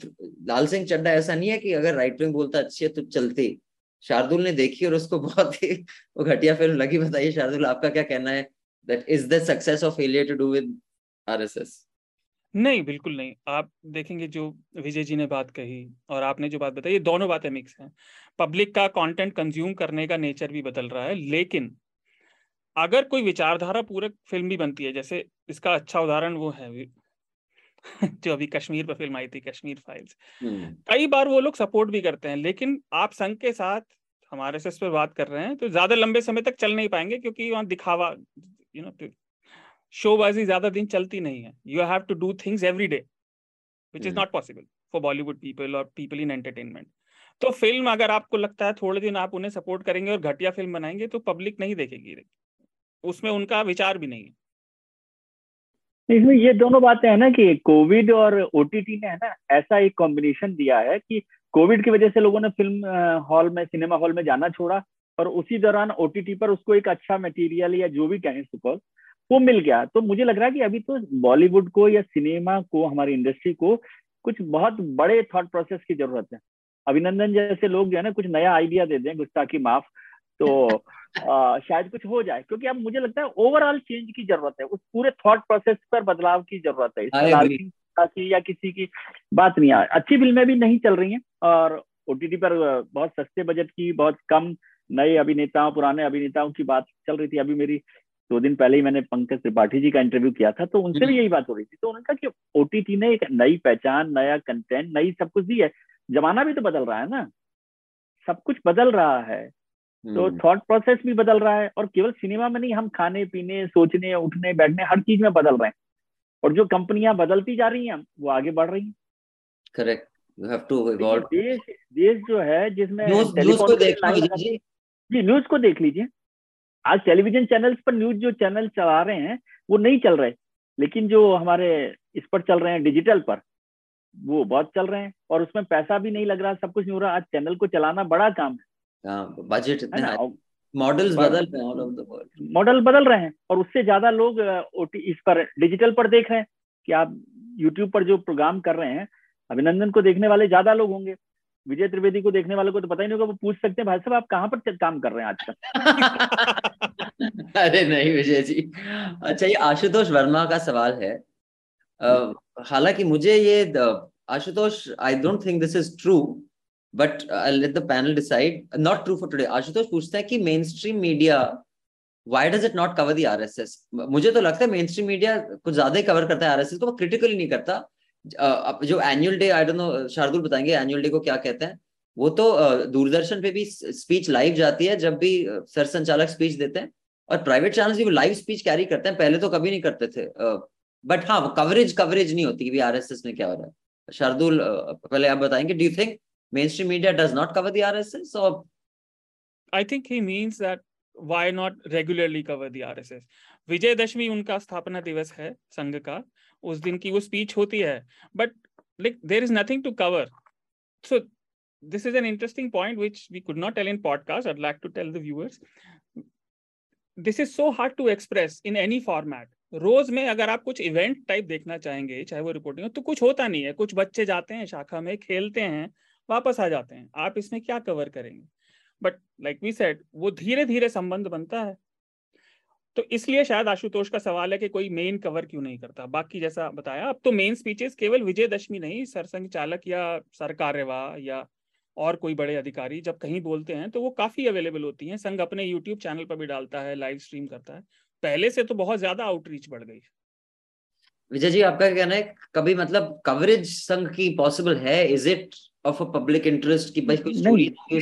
Speaker 13: लाल सिंह चड्डा ऐसा नहीं है कि अगर राइट विंग बोलता अच्छी है तो चलती। शार्दुल ने देखी और उसको बहुत ही वो घटिया फ़िल्म लगी, बताइए शार्दुल, आपका क्या कहना है? That is the success of failure to do with RSS
Speaker 12: नहीं, बिल्कुल नहीं। आप देखेंगे जो विजय जी ने बात कही और आपने जो बात बताई, ये दोनों बातें मिक्स हैं। पब्लिक का कंटेंट कंज्यूम करने का नेचर भी बदल रहा है, लेकिन अगर कोई विचारधारा पूरक फ़िल्म भी बनती है, जैसे इसका अच्छा उदाहरण वो है <laughs> जो अभी कश्मीर पर फ़िल्म आई थी कश्मीर फाइल्स। हम्म। कई बार वो लोग सपोर्ट भी करते हैं लेकिन आप संघ के साथ हमारे से इस पर बात कर रहे हैं तो ज़्यादा लंबे समय तक चल नहीं पाएँगे क्योंकि वहाँ दिखावा यू नो शोबाजी ज़्यादा दिन चलती नहीं है। You have to do things every day which is not possible for Bollywood people और पीपल इन एंटरटेनमेंट तो फ़िल्म अगर आपको लगता है थोड़े दिन आप उन्हें सपोर्ट करेंगे और घटिया फ़िल्म बनाएँगे तो पब्लिक नहीं देखेगी। उसमें उनका विचार भी नहीं है।
Speaker 14: इसमें ये दोनों बातें हैं ना कि कोविड और ओटीटी ने है ना ऐसा एक कॉम्बिनेशन दिया है कि कोविड की वजह से लोगों ने फ़िल्म हॉल में सिनेमा हॉल में जाना छोड़ा और उसी दौरान ओटीटी पर उसको एक अच्छा मटेरियल या जो भी कहें सुपर वो मिल गया। तो मुझे लग रहा है कि अभी तो बॉलीवुड को या सिनेमा को, हमारी इंडस्ट्री को कुछ बहुत बड़े थॉट प्रोसेस की ज़रूरत है। अभिनंदन जैसे लोग जो है ना कुछ नया आइडिया दे दें, गुस्ताखी माफ़ तो <laughs> आ, शायद कुछ हो जाए क्योंकि अब मुझे लगता है ओवरऑल चेंज की ज़रूरत है उस पूरे थॉट प्रोसेस पर बदलाव की ज़रूरत है की या किसी की बात नहीं आ अच्छी फ़िल्में भी नहीं चल रही हैं और ओटीटी पर बहुत सस्ते बजट की बहुत कम नए अभिनेताओं पुराने अभिनेताओं की बात चल रही थी अभी मेरी दो दिन पहले ही मैंने पंकज त्रिपाठी जी का इंटरव्यू किया था तो उनसे भी हम्म। यही बात हो रही थी तो उन्होंने कहा कि ओटीटी ने एक नई पहचान नया कंटेंट नई सब कुछ दी है जमाना भी तो बदल रहा है ना सब कुछ बदल रहा है तो थॉट हम्म। प्रोसेस भी बदल रहा है और केवल सिनेमा में नहीं हम खाने पीने सोचने उठने बैठने हर चीज़ में बदल रहे हैं। और जो कंपनियाँ बदलती जा रही हैं वो आगे बढ़ रही हैं।
Speaker 13: Correct you have to evolve
Speaker 14: देश देश जो है जिसमें न्यूज़ को देख जी जी न्यूज़ को देख लीजिए। आज टेलीविज़न चैनल्स पर न्यूज़ जो चैनल चला रहे हैं वो नहीं चल रहे। लेकिन जो हमारे इस पर चल रहे हैं डिजिटल पर वो बहुत चल रहे हैं। और उसमें पैसा भी नहीं लग रहा सब कुछ नहीं हो रहा। आज चैनल को चलाना बड़ा काम है।
Speaker 13: बजट इतने मॉडल्स बदल रहे हैं all over the world
Speaker 14: model बदल रहे हैं और उससे ज़्यादा लोग इस पर डिजिटल पर देख रहे हैं कि आप यूट्यूब पर जो प्रोग्राम कर रहे हैं अभिनंदन को देखने वाले ज़्यादा लोग होंगे। विजय त्रिवेदी को देखने वाले को तो पता ही नहीं होगा वो पूछ सकते हैं भाई साहब आप कहाँ पर काम कर रहे हैं
Speaker 13: आजकल? अरे नहीं विजय जी। अच्छा ये आशुतोष वर्मा का सवाल है। हालाँकि मुझे ये Ashutosh I don't think this is true but let the panel decide not true for today Ashutosh पूछते हैं कि mainstream media why does it not cover the RSS मुझे तो लगता है मेन स्ट्रीम मीडिया कुछ ज़्यादा ही कवर करता है आरएसएस को वो क्रिटिकली नहीं करता जो annual day I don't know Shardul बताएँगे एनुअल डे को क्या कहते हैं वो तो दूरदर्शन पे भी स्पीच लाइव जाती है जब भी सर संचालक स्पीच देते हैं और प्राइवेट चैनल भी लाइव स्पीच कैरी करते हैं पहले तो कभी नहीं करते थे बट हाँ कवरेज कवरेज नहीं होती कि भी आरएसएस में क्या हो रहा है शार्दुल पहले आप बताएँगे do you think mainstream media does not cover the RSS or
Speaker 12: I think he means that why not regularly cover the RSS Vijayadashami उनका स्थापना दिवस है संघ का उस दिन की वो स्पीच होती है but like there is nothing to cover so this is an interesting point which we could not tell in podcast i'd like to tell the viewers this is so hard to express in any format रोज में अगर आप कुछ event type देखना चाहेंगे चाहे वो reporting हो तो कुछ होता नहीं है कुछ बच्चे जाते हैं शाखा में खेलते हैं वापस आ जाते हैं। आप इसमें क्या कवर करेंगे? बट लाइक वी सेड वो धीरे धीरे संबंध बनता है। तो इसलिए शायद आशुतोष का सवाल है कि कोई मेन कवर क्यों नहीं करता? बाकी जैसा बताया, अब तो मेन स्पीचेस केवल विजयदशमी नहीं, सरसंघ चालक या सरकार्यवाह या और कोई बड़े अधिकारी जब कहीं बोलते हैं तो वो काफ़ी अवेलेबल होती हैं। संघ अपने यूट्यूब चैनल पर भी डालता है लाइव स्ट्रीम करता है। पहले से तो बहुत ज़्यादा आउटरीच बढ़ गई।
Speaker 13: विजय जी, आपका कहना है, कभी मतलब कवरेज संघ की पॉसिबल है? Is it of a public interest की भाई कोई स्टोरी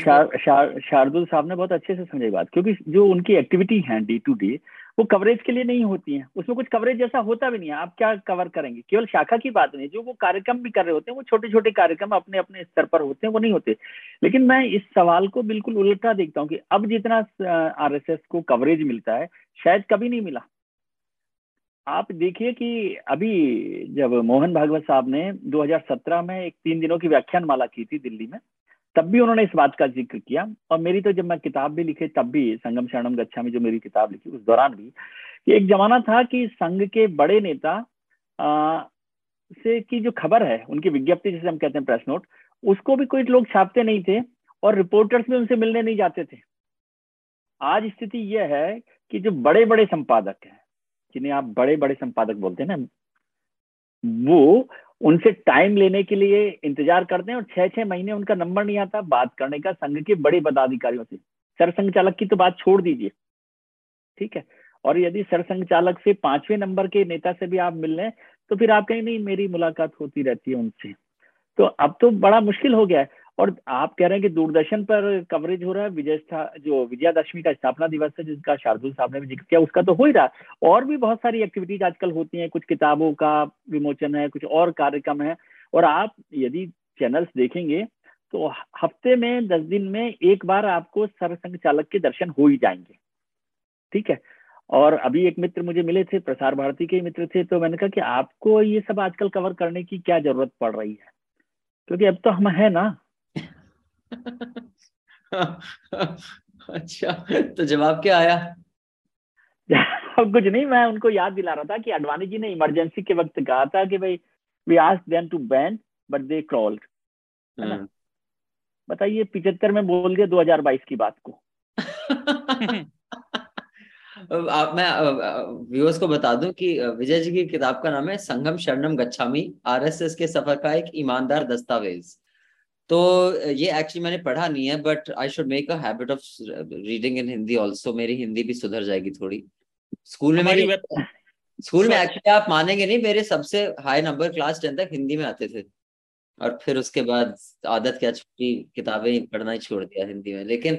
Speaker 14: शार्दुल साहब ने बहुत अच्छे से समझी बात क्योंकि जो उनकी एक्टिविटी है डे टू डे वो कवरेज के लिए नहीं होती है। उसमें कुछ कवरेज जैसा होता भी नहीं है आप क्या कवर करेंगे? केवल शाखा की बात नहीं जो वो कार्यक्रम भी कर रहे होते हैं वो छोटे छोटे कार्यक्रम अपने अपने स्तर पर होते हैं वो नहीं होते। लेकिन मैं इस सवाल को बिल्कुल उल्टा देखता हूँ कि अब जितना आरएसएस को कवरेज मिलता है शायद कभी नहीं मिला। आप देखिए कि अभी जब मोहन भागवत साहब ने 2017 में एक तीन दिनों की व्याख्यान माला की थी दिल्ली में तब भी उन्होंने इस बात का ज़िक्र किया। और मेरी तो जब मैं किताब भी लिखे तब भी संगम शरणम गच्छा में जो मेरी किताब लिखी उस दौरान भी कि एक जमाना था कि संघ के बड़े नेता आ, से की जो खबर है उनकी विज्ञप्ति जिसे हम कहते हैं प्रेस नोट उसको भी कोई लोग छापते नहीं थे और रिपोर्टर्स भी उनसे मिलने नहीं जाते थे। आज स्थिति यह है कि जो बड़े बड़े संपादक हैं जिन्हें आप बड़े बड़े संपादक बोलते हैं ना, वो उनसे टाइम लेने के लिए इंतज़ार करते हैं और छह छह महीने उनका नंबर नहीं आता बात करने का, संघ के बड़े पदाधिकारियों से। सरसंघ चालक की तो बात छोड़ दीजिए। ठीक है? और यदि सरसंघ चालक से पाँचवें नंबर के नेता से भी आप मिल लें तो फिर आप कहें नहीं, मेरी मुलाकात होती रहती है उनसे। तो अब तो बड़ा मुश्किल हो गया है। और आप कह रहे हैं कि दूरदर्शन पर कवरेज हो रहा है, विजय जो विजयादशमी का स्थापना दिवस है, जिसका शार्दुल साहब ने भी ज़िक्र किया, उसका तो हो ही रहा और भी बहुत सारी एक्टिविटीज़ आजकल होती हैं, कुछ किताबों का विमोचन है, कुछ और कार्यक्रम है। और आप यदि चैनल्स देखेंगे तो हफ़्ते में, दस दिन में एक बार आपको सरसंघ चालक के दर्शन हो ही जाएँगे। ठीक है? और अभी एक मित्र मुझे मिले थे, प्रसार भारती के मित्र थे तो मैंने कहा कि आपको ये सब आजकल कवर करने की क्या ज़रूरत पड़ रही है? क्योंकि अब तो हम है ना। <laughs>
Speaker 13: अच्छा तो जवाब क्या आया? <laughs>
Speaker 14: कुछ नहीं मैं उनको याद दिला रहा था कि अडवाणी जी ने इमरजेंसी के वक्त कहा था कि भाई we ask them to bend but they crawled बताइए पिछहत्तर में बोल दिया 2022 की बात को।
Speaker 13: आप मैं व्यूअर्स को बता दूँ कि विजय जी की किताब का नाम है संगम शरणम गच्छामी आरएसएस के सफ़र का एक ईमानदार दस्तावेज़। तो ये एक्चुअली मैंने पढ़ा नहीं है but I should make a habit of reading in Hindi also मेरी हिंदी भी सुधर जाएगी थोड़ी। स्कूल में मेरी स्कूल में एक्चुअली आप मानेंगे नहीं मेरे सबसे हाई नंबर क्लास टेन तक हिंदी में आते थे। और फिर उसके बाद आदत क्या छोटी किताबें पढ़ना ही छोड़ दिया हिंदी में। लेकिन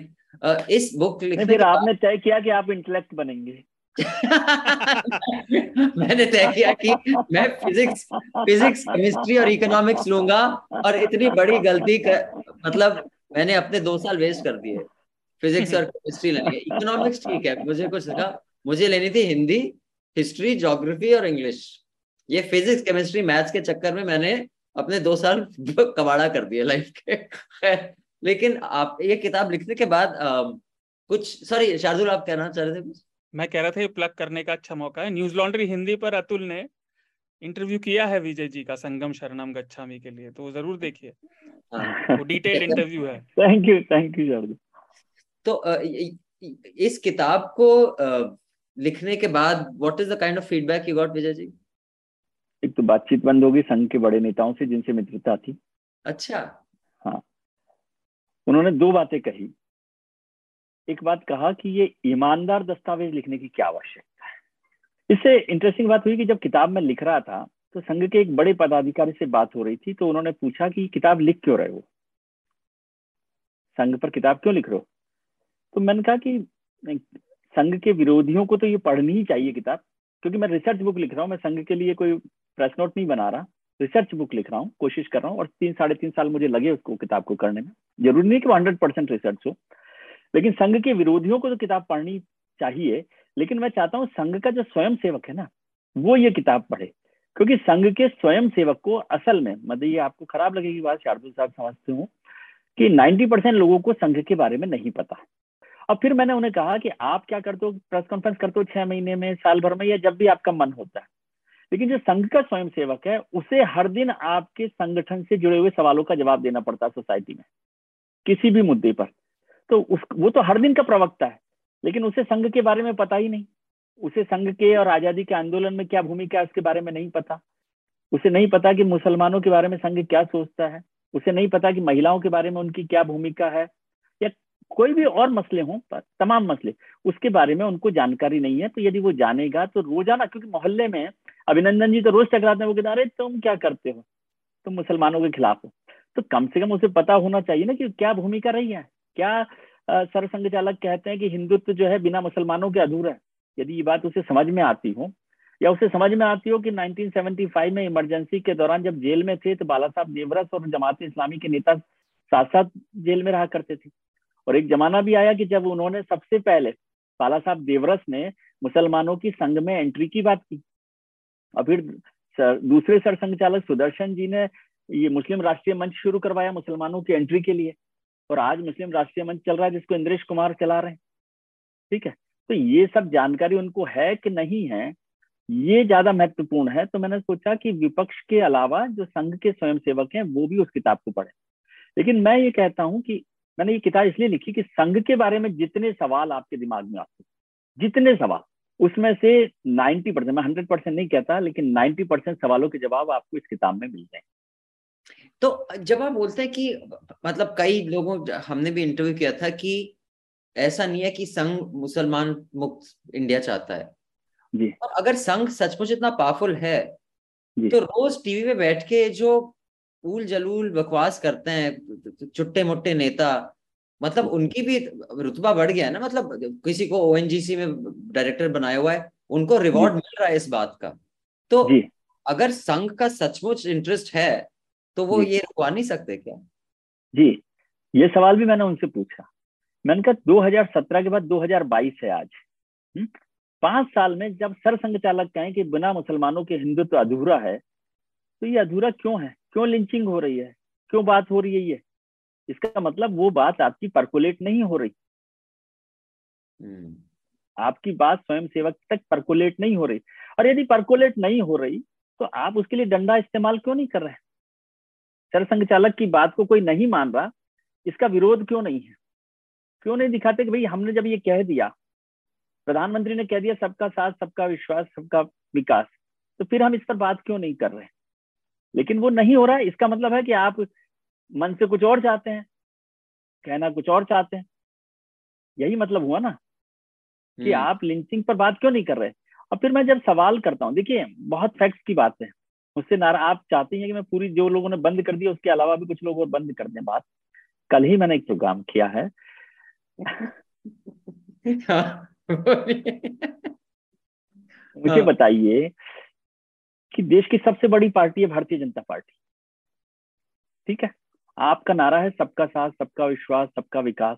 Speaker 13: इस बुक लिखने
Speaker 14: फिर आपने तय किया कि आप इंटेलेक्ट बनेंगे। <laughs>
Speaker 13: मैंने तय किया कि मैं फिजिक्स फिजिक्स केमिस्ट्री और इकोनॉमिक्स लूँगा और इतनी बड़ी गलती कर मतलब मैंने अपने दो साल वेस्ट कर दिए। फिजिक्स और केमिस्ट्री लेने इकोनॉमिक्स ठीक है मुझे कुछ लगा मुझे लेनी थी हिंदी हिस्ट्री जोग्राफी और इंग्लिश ये फिजिक्स केमिस्ट्री मैथ्स के चक्कर में मैंने अपने दो साल <laughs> कबाड़ा कर दिए लाइफ के। लेकिन आप ये किताब लिखने के बाद आ, कुछ सॉरी शार्दुल आप कहना चाह रहे थे कुछ?
Speaker 12: मैं कह रहा था ये प्लग करने का अच्छा मौका है। न्यूज़ लॉन्ड्री हिंदी पर अतुल ने इंटरव्यू किया है विजय जी का संगम शरणम गच्छामी के लिए तो ज़रूर देखिए। हाँ। वो डिटेल इंटरव्यू है।
Speaker 14: Thank you thank you Shardul
Speaker 13: तो इस किताब को लिखने के बाद what is the kind of feedback you got Vijay ji?
Speaker 14: एक तो बातचीत बंद होगी संघ के बड़े नेताओं से जिनसे मित्रता थी।
Speaker 13: अच्छा।
Speaker 14: हाँ। उन्होंने दो बातें कही। एक बात कहा कि ये ईमानदार दस्तावेज़ लिखने की क्या आवश्यकता है? इससे इंटरेस्टिंग बात हुई कि जब किताब में लिख रहा था तो संघ के एक बड़े पदाधिकारी से बात हो रही थी तो उन्होंने पूछा कि किताब लिख क्यों रहे हो? संघ पर किताब क्यों लिख रहे हो? तो मैंने कहा कि संघ के विरोधियों को तो ये पढ़नी ही चाहिए किताब, क्योंकि मैं रिसर्च बुक लिख रहा हूँ, मैं संघ के लिए कोई प्रेस नोट नहीं बना रहा। रिसर्च बुक लिख रहा हूँ, कोशिश कर रहा हूँ, और तीन, साढ़े तीन साल मुझे लगे उसको किताब को करने में। ज़रूरी नहीं कि वो हंड्रेड परसेंट रिसर्च हो। लेकिन संघ के विरोधियों को तो किताब पढ़नी चाहिए, लेकिन मैं चाहता हूँ संघ का जो स्वयं सेवक है ना, वो ये किताब पढ़े, क्योंकि संघ के स्वयं सेवक को असल में मतलब ये आपको खराब लगेगी बात, शार्दुल साहब समझते हो, कि 90 परसेंट लोगों को संघ के बारे में नहीं पता। और फिर मैंने उन्हें कहा कि आप क्या करते हो, प्रेस कॉन्फ्रेंस करते हो छह महीने में, साल भर में, या जब भी आपका मन होता है। लेकिन जो संघ का स्वयं सेवक है, उसे हर दिन आपके संगठन से जुड़े हुए सवालों का जवाब देना पड़ता है सोसाइटी में, किसी भी मुद्दे पर। तो उस, वो तो हर दिन का प्रवक्ता है, लेकिन उसे संघ के बारे में पता ही नहीं। उसे संघ के और आज़ादी के आंदोलन में क्या भूमिका है उसके बारे में नहीं पता। उसे नहीं पता कि मुसलमानों के बारे में संघ क्या सोचता है। उसे नहीं पता कि महिलाओं के बारे में उनकी क्या भूमिका है। या कोई भी और मसले हों तमाम मसले, उसके बारे में उनको जानकारी नहीं है तो यदि वो जानेगा तो रोज़ाना, क्योंकि मोहल्ले में अभिनंदन जी तो रोज टकराते हैं, वो कहते अरे, तुम क्या करते हो? तुम मुसलमानों के खिलाफ हो। तो कम से कम उसे पता होना चाहिए ना कि क्या भूमिका रही है। क्या सरसंघ चालक कहते हैं कि हिंदुत्व जो है बिना मुसलमानों के अधूरा है? यदि ये बात उसे समझ में आती हो, या उसे समझ में आती हो कि 1975 में इमरजेंसी के दौरान जब जेल में थे तो बाला साहब देवरस और जमात इस्लामी के नेता साथ साथ जेल में रहा करते थे। और एक जमाना भी आया कि जब उन्होंने सबसे पहले बाला साहब देवरस ने मुसलमानों की संघ में एंट्री की बात की, और फिर दूसरे सरसंघ चालक सुदर्शन जी ने ये मुस्लिम राष्ट्रीय मंच शुरू करवाया मुसलमानों की एंट्री के लिए। और आज मुस्लिम राष्ट्रीय मंच चल रहा है जिसको इंद्रेश कुमार चला रहे हैं। ठीक है? तो ये सब जानकारी उनको है कि नहीं है, ये ज़्यादा महत्वपूर्ण है। तो मैंने सोचा कि विपक्ष के अलावा जो संघ के स्वयंसेवक हैं, वो भी उस किताब को पढ़े। लेकिन मैं ये कहता हूँ कि मैंने ये किताब इसलिए लिखी कि संघ के बारे में जितने सवाल आपके दिमाग में आते जितने सवाल, उसमें से 90 परसेंट, मैं 100 परसेंट नहीं कहता, लेकिन 90 परसेंट सवालों के जवाब आपको इस किताब में मिल जाएँगे।
Speaker 13: तो जब आप बोलते हैं कि मतलब कई लोगों हमने भी इंटरव्यू किया था कि ऐसा नहीं है कि संघ मुसलमान मुक्त इंडिया चाहता है।
Speaker 14: जी।
Speaker 13: और अगर संघ सचमुच इतना पावरफुल है तो रोज टीवी पे बैठ के जो ऊल जलूल बकवास करते हैं चुट्टे मुट्टे नेता मतलब उनकी भी रुतबा बढ़ गया है ना मतलब किसी को ओएनजीसी में डायरेक्टर बनाया हुआ है उनको रिवॉर्ड मिल रहा है इस बात का। तो अगर संघ का सचमुच इंटरेस्ट है तो वो ये रुकवा नहीं सकते क्या?
Speaker 14: जी ये सवाल भी मैंने उनसे पूछा। मैंने कहा 2017 के बाद 2022 है आज। हुँ? हम्म? पाँच साल में जब सर संघ चालक कहें कि बिना मुसलमानों के हिंदुत्व तो अधूरा है तो ये अधूरा क्यों है? क्यों लिंचिंग हो रही है? क्यों बात हो रही है ये? इसका मतलब वो बात आपकी परकुलेट नहीं हो रही।
Speaker 13: हम्म।
Speaker 14: आपकी बात स्वयं सेवक तक परकुलेट नहीं हो रही। और यदि परकुलेट नहीं हो रही तो आप उसके लिए डंडा इस्तेमाल क्यों नहीं कर रहे? सरसंघ चालक की बात को कोई नहीं मान रहा इसका विरोध क्यों नहीं है? क्यों नहीं दिखाते कि भाई हमने जब ये कह दिया प्रधानमंत्री ने कह दिया सबका साथ सबका विश्वास सबका विकास तो फिर हम इस पर बात क्यों नहीं कर रहे? लेकिन वो नहीं हो रहा है इसका मतलब है कि आप मन से कुछ और चाहते हैं कहना कुछ और चाहते हैं। यही मतलब हुआ ना कि हम्म। आप लिंचिंग पर बात क्यों नहीं कर रहे? और फिर मैं जब सवाल करता हूँ देखिए बहुत फैक्ट्स की बात है। मुझसे नारा आप चाहती हैं कि मैं पूरी जो लोगों ने बंद कर दिया उसके अलावा भी कुछ लोग और बंद कर दें? बात कल ही मैंने एक प्रोग्राम किया है। हाँ। मुझे। बताइए कि देश की सबसे बड़ी पार्टी है भारतीय जनता पार्टी। ठीक है? आपका नारा है सबका साथ सबका विश्वास सबका विकास।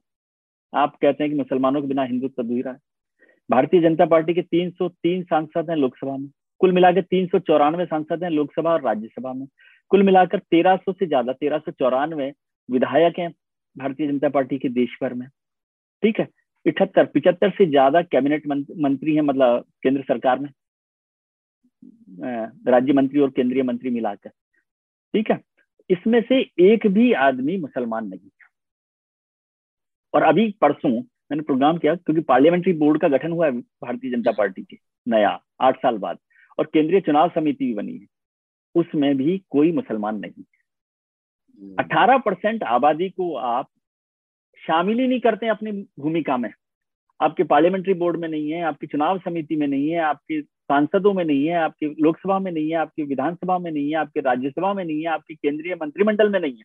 Speaker 14: आप कहते हैं कि मुसलमानों के बिना हिंदुत्व अधूरा है। भारतीय जनता पार्टी के 303 सांसद हैं लोकसभा में। कुल मिलाकर तीन सौ चौरानवे सांसद हैं लोकसभा और राज्यसभा में। कुल मिलाकर तेरह सौ से ज़्यादा, तेरह सौ चौरानवे विधायक हैं भारतीय जनता पार्टी के देश भर में। ठीक है? इकहत्तर पिछहत्तर से ज़्यादा कैबिनेट मंत्री हैं मतलब केंद्र सरकार में। राज्य मंत्री और केंद्रीय मंत्री मिलाकर। ठीक है? इसमें से एक भी आदमी मुसलमान नहीं और अभी परसों मैंने प्रोग्राम किया क्योंकि पार्लियामेंट्री बोर्ड का गठन हुआ है भारतीय जनता पार्टी के नया, आठ साल बाद। और केंद्रीय चुनाव समिति भी बनी है। उसमें भी कोई मुसलमान नहीं है। अठारह परसेंट आबादी को आप शामिल ही नहीं करते अपनी भूमिका में। आपके पार्लियामेंट्री बोर्ड में नहीं है आपकी चुनाव समिति में नहीं है आपके सांसदों में नहीं है आपके लोकसभा में नहीं है आपकी विधानसभा में नहीं है आपके राज्यसभा में नहीं है आपकी केंद्रीय मंत्रिमंडल में नहीं है।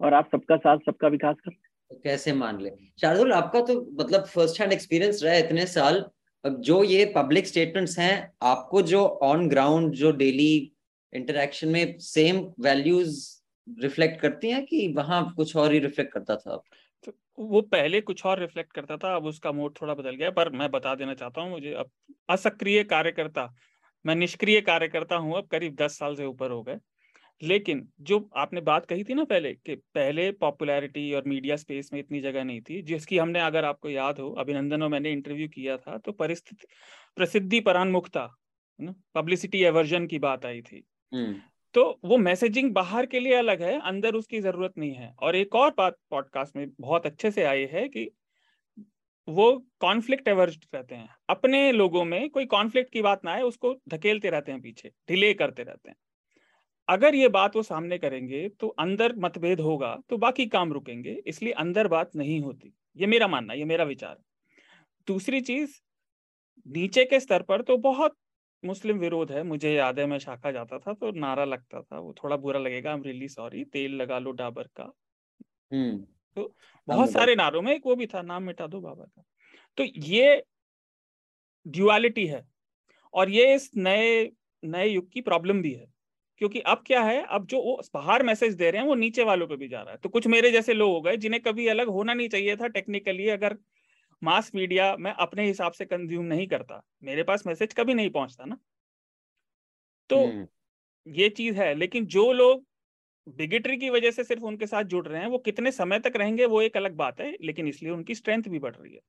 Speaker 14: और आप सबका साथ सबका विकास कर
Speaker 13: तो कैसे मान ले? शार्दुल आपका तो मतलब फ़र्स्ट हैंड एक्सपीरियंस रहा है इतने साल। अब जो ये पब्लिक स्टेटमेंट्स हैं, आपको जो ऑन ग्राउंड जो डेली इंटरेक्शन में सेम वैल्यूज़ रिफ्लेक्ट करती हैं कि वहाँ कुछ और ही रिफ्लेक्ट करता था
Speaker 12: वो पहले कुछ और रिफ्लेक्ट करता था, अब उसका मोड थोड़ा बदल गया, पर मैं बता देना चाहता हूँ, मुझे अब असक्रिय कार्यकर्ता, मैं निष्क्रिय कार्यकर्ता हूँ, अब करीब दस साल से ऊपर हो गए। लेकिन जो आपने बात कही थी ना पहले कि पहले पॉपुलैरिटी और मीडिया स्पेस में इतनी जगह नहीं थी जिसकी हमने अगर आपको याद हो अभिनंदन और मैंने इंटरव्यू किया था तो परिस्थिति प्रसिद्धि परान्मुखता पब्लिसिटी एवर्जन की बात आई थी। हम्म। तो वो मैसेजिंग बाहर के लिए अलग है अंदर उसकी ज़रूरत नहीं है। और एक और बात पॉडकास्ट में बहुत अच्छे से आई है कि वो कॉन्फ्लिक्ट एवर्ज रहते हैं। अपने लोगों में कोई कॉन्फ्लिक्ट की बात ना आए उसको धकेलते रहते हैं पीछे डिले करते रहते हैं। अगर ये बात वो सामने करेंगे तो अंदर मतभेद होगा तो बाकी काम रुकेंगे इसलिए अंदर बात नहीं होती। ये मेरा मानना ये मेरा विचार दूसरी चीज़ नीचे के स्तर पर तो बहुत मुस्लिम विरोध है मुझे याद है मैं शाखा जाता था तो नारा लगता था वो थोड़ा बुरा लगेगा आई एम रियली सॉरी तेल लगा लो डाबर का।
Speaker 13: हम्म
Speaker 12: तो बहुत सारे नारों में एक वो भी था नाम मिटा दो बाबा का। तो ये ड्युअलिटी है और ये इस नए नए युग की प्रॉब्लम भी है। क्योंकि अब क्या है अब जो वो बाहर मैसेज दे रहे हैं वो नीचे वालों पे भी जा रहा है। तो कुछ मेरे जैसे लोग हो गए जिन्हें कभी अलग होना नहीं चाहिए था टेक्निकली अगर मास मीडिया मैं अपने हिसाब से कंज्यूम नहीं करता मेरे पास मैसेज कभी नहीं पहुँचता ना। तो हम्म। ये चीज़ है लेकिन जो लोग बिगेटरी की वजह से सिर्फ़ उनके साथ जुड़ रहे हैं वो कितने समय तक रहेंगे वो एक अलग बात है लेकिन इसलिए उनकी स्ट्रेंथ भी बढ़ रही है।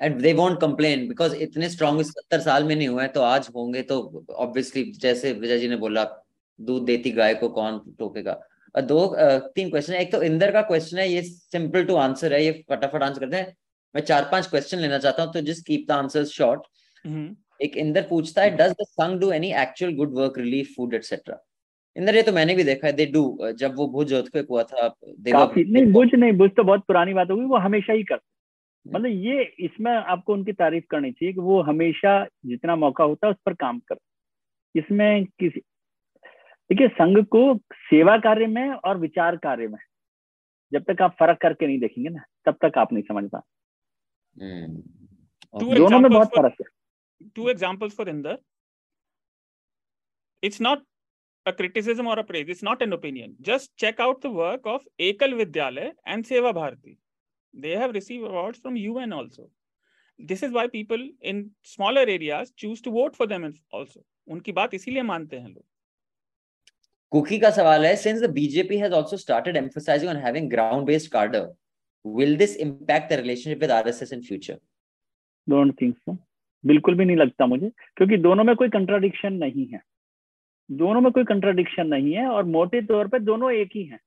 Speaker 13: And they won't complain because इतने स्ट्रॉन्ग सत्तर साल में नहीं हुए तो आज होंगे तो ऑब्वियसली जैसे विजय जी ने बोला दूध देती गाय को कौन टोकेगा? दो तीन क्वेश्चन है। एक तो इंदर का क्वेश्चन है ये सिंपल टू आंसर है ये फटाफट आंसर करते हैं। मैं चार पाँच क्वेश्चन लेना चाहता हूँ तो just keep the answers short एक इंदर पूछता है does the Sangh do any actual good work relief food etcetera Inder ये तो मैंने भी देखा है दे डू जब वो भुज अर्थक्वेक हुआ था
Speaker 14: काफ़ी। नहीं भुज नहीं भुज तो बहुत पुरानी बात होगी वो हमेशा ही करते मतलब ये इसमें आपको उनकी तारीफ़ करनी चाहिए कि वो हमेशा जितना मौका होता है उस पर काम कर इसमें किसी देखिए संघ को सेवा कार्य में और विचार कार्य में जब तक आप फ़र्क करके नहीं देखेंगे ना तब तक आप नहीं समझ पा दोनों में बहुत फ़र्क है
Speaker 12: two examples for Inder. It's not a criticism or a praise. It's not an opinion. Just check out the work of Ekal Vidyalaya and Seva Bharati. They have received awards from UN also. This is why people in smaller areas choose to vote for them also. उनकी बात इसीलिए मानते हैं लोग
Speaker 13: cookie का सवाल है since the BJP has also started emphasising on having ground based cadre will this impact the relationship with RSS in future
Speaker 14: don't think so बिल्कुल भी नहीं लगता मुझे क्योंकि दोनों में कोई कंट्राडिक्शन नहीं है। दोनों में कोई कंट्राडिक्शन नहीं है और मोटे तौर पर दोनों एक ही हैं।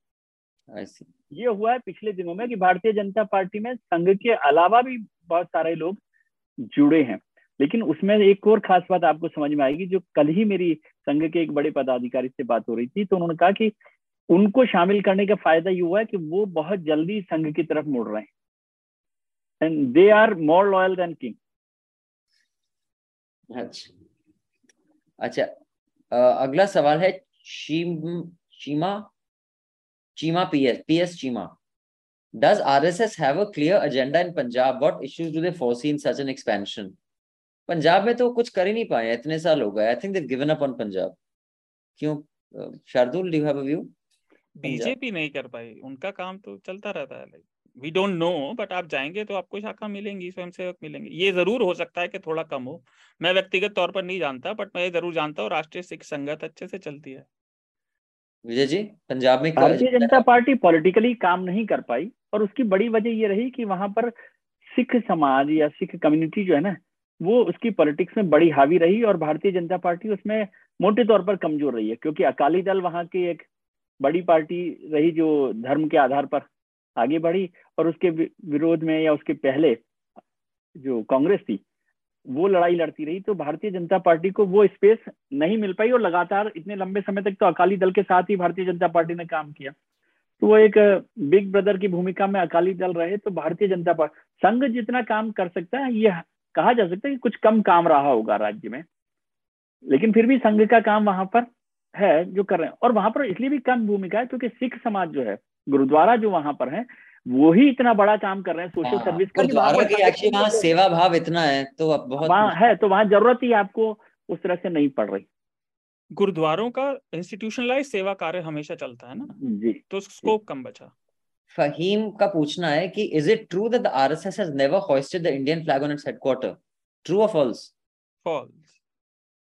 Speaker 14: ये हुआ है पिछले दिनों में कि भारतीय जनता पार्टी में संघ के अलावा भी बहुत सारे लोग जुड़े हैं। लेकिन उसमें एक और खास बात आपको समझ में आएगी, जो कल ही मेरी संघ के एक बड़े पदाधिकारी से बात हो रही थी तो उन्होंने कहा कि उनको शामिल करने का फ़ायदा ये हुआ है कि वो बहुत जल्दी संघ की तरफ़ मुड़ रहे हैं and they are more loyal than king
Speaker 13: अच्छा अच्छा अगला सवाल है Cheema Cheema PS PS Cheema, Does RSS have a clear agenda in Punjab? What issues do they foresee in such an expansion? Punjab में तो कुछ कर ही नहीं पाए इतने साल हो गए। I think they given up on Punjab. क्यों? Shardul do have a view
Speaker 12: BJP नहीं कर पाई। उनका काम तो चलता रहता है like we don't know but आप जाएँगे तो आपको शाखा मिलेंगी स्वयंसेवक मिलेंगे। ये ज़रूर हो सकता है कि थोड़ा कम हो। मैं व्यक्तिगत तौर पर नहीं जानता बट मैं ये ज़रूर जानता हूँ राष्ट्रीय सिख संगत अच्छे से चलती है।
Speaker 13: विजय जी पंजाब में
Speaker 14: भारतीय जनता पार्टी पॉलिटिकली काम नहीं कर पाई और उसकी बड़ी वजह ये रही कि वहाँ पर सिख समाज या सिख कम्युनिटी जो है ना वो उसकी पॉलिटिक्स में बड़ी हावी रही और भारतीय जनता पार्टी उसमें मोटे तौर पर कमज़ोर रही है, क्योंकि अकाली दल वहाँ की एक बड़ी पार्टी रही जो धर्म के आधार पर आगे बढ़ी और उसके विरोध में या उसके पहले जो कांग्रेस थी, वो लड़ाई लड़ती रही तो भारतीय जनता पार्टी को वो स्पेस नहीं मिल पाई और लगातार इतने लंबे समय तक तो अकाली दल के साथ ही भारतीय जनता पार्टी ने काम किया। तो वो एक बिग ब्रदर की भूमिका में अकाली दल रहे तो भारतीय जनता पार्टी संघ जितना काम कर सकता है ये कहा जा सकता है कि कुछ कम काम रहा होगा राज्य में लेकिन फिर भी संघ का काम वहाँ पर है जो कर रहे हैं। और वहाँ पर इसलिए भी कम भूमिका है क्योंकि सिख समाज जो है गुरुद्वारा जो वहाँ पर है वो ही इतना बड़ा काम कर रहे हैं सोशल सर्विस
Speaker 13: का सेवा भाव इतना है तो बहुत
Speaker 14: वहाँ है तो वहाँ ज़रूरत ही आपको उस तरह से नहीं पड़ रही।
Speaker 12: गुरुद्वारों का इंस्टीट्यूशनलाइज सेवा कार्य हमेशा चलता है ना?
Speaker 14: जी।
Speaker 12: तो स्कोप कम बचा।
Speaker 13: फहीम का पूछना है कि is it true that the RSS has never hosted the Indian flag on its headquarter true और false
Speaker 12: false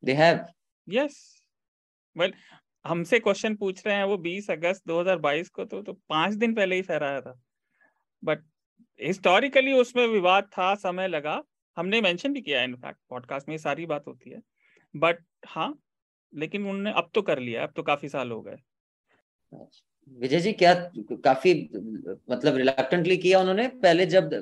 Speaker 13: they have
Speaker 12: yes well हमसे क्वेश्चन पूछ रहे हैं वो 20 अगस्त 2022 को तो तो पाँच दिन पहले ही फहराया था। बट हिस्टोरिकली उसमें विवाद था समय लगा। हमने मेंशन भी किया इनफैक्ट पॉडकास्ट में सारी बात होती है। बट हाँ लेकिन उन्होंने अब तो कर लिया अब तो काफ़ी साल हो गए।
Speaker 13: विजय जी क्या काफ़ी मतलब रिलक्टेंटली किया उन्होंने? पहले जब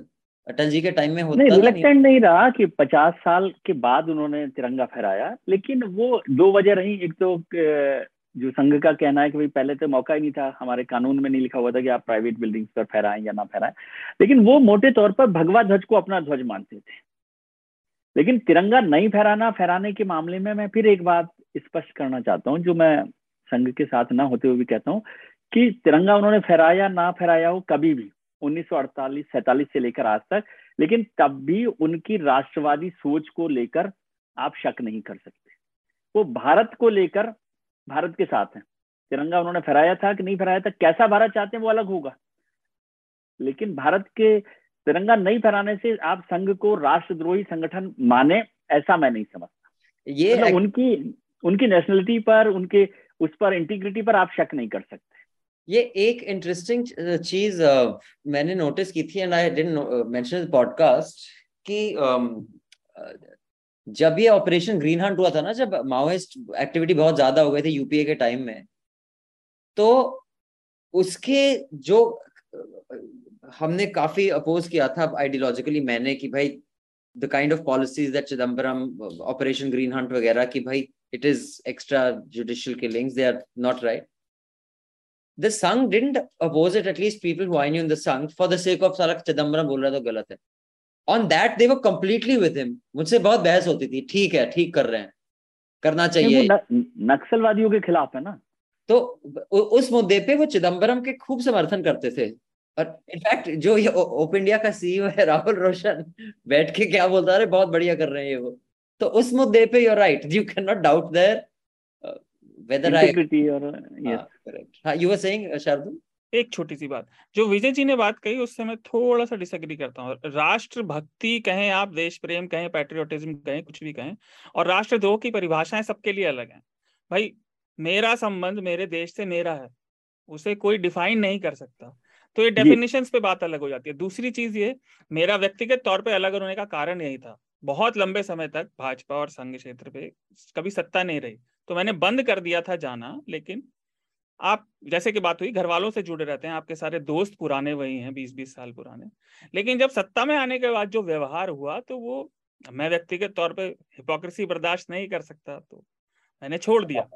Speaker 13: अटल जी के टाइम में होता
Speaker 14: नहीं रिलक्टेंट नहीं? रहा कि पचास साल के बाद उन्होंने तिरंगा फहराया लेकिन वो दो वजह रही। एक तो जो संघ का कहना है कि भाई पहले तो मौका ही नहीं था हमारे कानून में नहीं लिखा हुआ था कि आप प्राइवेट बिल्डिंग्स पर फहराएँ या ना फहराएँ। लेकिन वो मोटे तौर पर भगवा ध्वज को अपना ध्वज मानते थे। लेकिन तिरंगा नहीं फहराना फहराने के मामले में मैं फिर एक बात स्पष्ट करना चाहता हूँ जो मैं संघ के साथ ना होते हुए भी कहता हूँ कि तिरंगा उन्होंने फहराया ना फहराया हो कभी भी उन्नीस सौ से लेकर आज तक लेकिन तब भी उनकी राष्ट्रवादी सोच को लेकर आप शक नहीं कर सकते। वो भारत को लेकर भारत के साथ हैं। तिरंगा उन्होंने फहराया था कि नहीं फहराया था कैसा भारत चाहते हैं वो अलग होगा। लेकिन भारत के तिरंगा नहीं फहराने से आप संघ को राष्ट्रद्रोही संगठन माने ऐसा मैं नहीं समझता।
Speaker 13: ये
Speaker 14: मतलब उनकी उनकी नेशनलिटी पर उनके उस पर इंटीग्रिटी पर आप शक नहीं कर सकते।
Speaker 13: ये एक इंटरेस्टिंग चीज़ मैंने नोटिस की थी and I didn't mention podcast कि जब ये ऑपरेशन ग्रीन हंट हुआ था ना, जब माओइस्ट एक्टिविटी बहुत ज़्यादा हो गई थी यूपीए के टाइम में तो उसके जो हमने काफ़ी अपोज किया था आइडियोलॉजिकली मैंने कि भाई the kind of policies that Chidambaram operation green hunt वगैरह कि भाई it is extra judicial killings they are not right the Sangh didn't oppose it at least people who I knew in the Sangh for the sake of सारा चिदम्बरम बोल रहा तो गलत है। On that they were completely with him मुझसे बहुत बहस होती थी। ठीक है ठीक कर रहे हैं। करना चाहिए।
Speaker 14: नक्सलवादियों के खिलाफ है ना?
Speaker 13: तो उस मुद्दे पे वो चिदम्बरम के खूब समर्थन करते थे। और इनफैक्ट जो ये ओप इंडिया का सीईओ है राहुल रोशन बैठ के क्या बोलता है? बहुत बढ़िया कर रहे हैं ये वो। तो उस मुद्दे पे you're right you can not doubt there whether I correct हाँ यू वर सेइंग शार्दुल
Speaker 12: एक छोटी सी बात। जो विजय जी ने बात कही उससे मैं थोड़ा सा डिसएग्री करता हूँ। राष्ट्र भक्ति कहें आप देश प्रेम कहें पैट्रियोटिज्म कहें कुछ भी कहें और राष्ट्रद्रोह की परिभाषाएँ सबके लिए अलग हैं। भाई मेरा संबंध मेरे देश से मेरा है। उसे कोई डिफाइन नहीं कर सकता। तो ये डेफिनेशन पे बात अलग हो जाती है। दूसरी चीज़ ये मेरा व्यक्तिगत तौर पर अलग होने का कारण यही था। बहुत लंबे समय तक भाजपा और संघ क्षेत्र पे कभी सत्ता नहीं रही। तो मैंने बंद कर दिया था जाना लेकिन आप जैसे कि बात हुई घर वालों से जुड़े रहते हैं आपके सारे दोस्त पुराने वही हैं बीस बीस साल पुराने। लेकिन जब सत्ता में आने के बाद जो व्यवहार हुआ तो वो मैं व्यक्तिगत तौर पे हिपोक्रेसी बर्दाश्त नहीं कर सकता तो मैंने छोड़ दिया।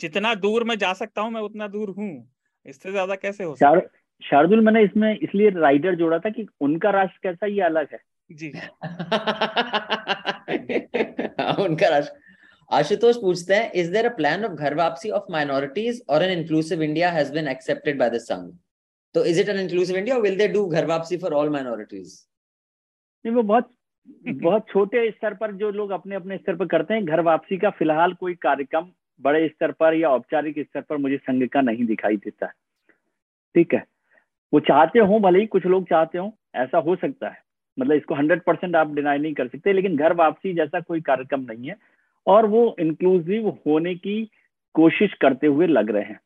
Speaker 12: जितना दूर मैं जा सकता हूँ मैं उतना दूर हूँ। इससे ज़्यादा कैसे हो सकता
Speaker 14: शार्दुल मैंने इसमें इसलिए राइडर जोड़ा था कि उनका राष्ट्र कैसा ये अलग है।
Speaker 12: जी। <laughs>
Speaker 13: उनका राष्ट्र आशुतोष पूछते हैं is there a plan of ghar wapsi of minorities और an inclusive India has been accepted by the Sangh तो is it an inclusive India will they do ghar wapsi for all minorities
Speaker 14: नहीं, वो बहुत बहुत छोटे स्तर पर जो लोग अपने अपने स्तर पर करते हैं, घर वापसी का फ़िलहाल कोई कार्यक्रम बड़े स्तर पर या औपचारिक स्तर पर मुझे संघ का नहीं दिखाई देता है। ठीक है? वो चाहते हो, भले ही कुछ लोग चाहते हो, ऐसा हो सकता है। मतलब इसको हंड्रेड परसेंट आप डिनाई नहीं कर सकते, लेकिन घर वापसी जैसा कोई कार्यक्रम नहीं है और वो इंक्लूसिव होने की कोशिश करते हुए लग रहे हैं।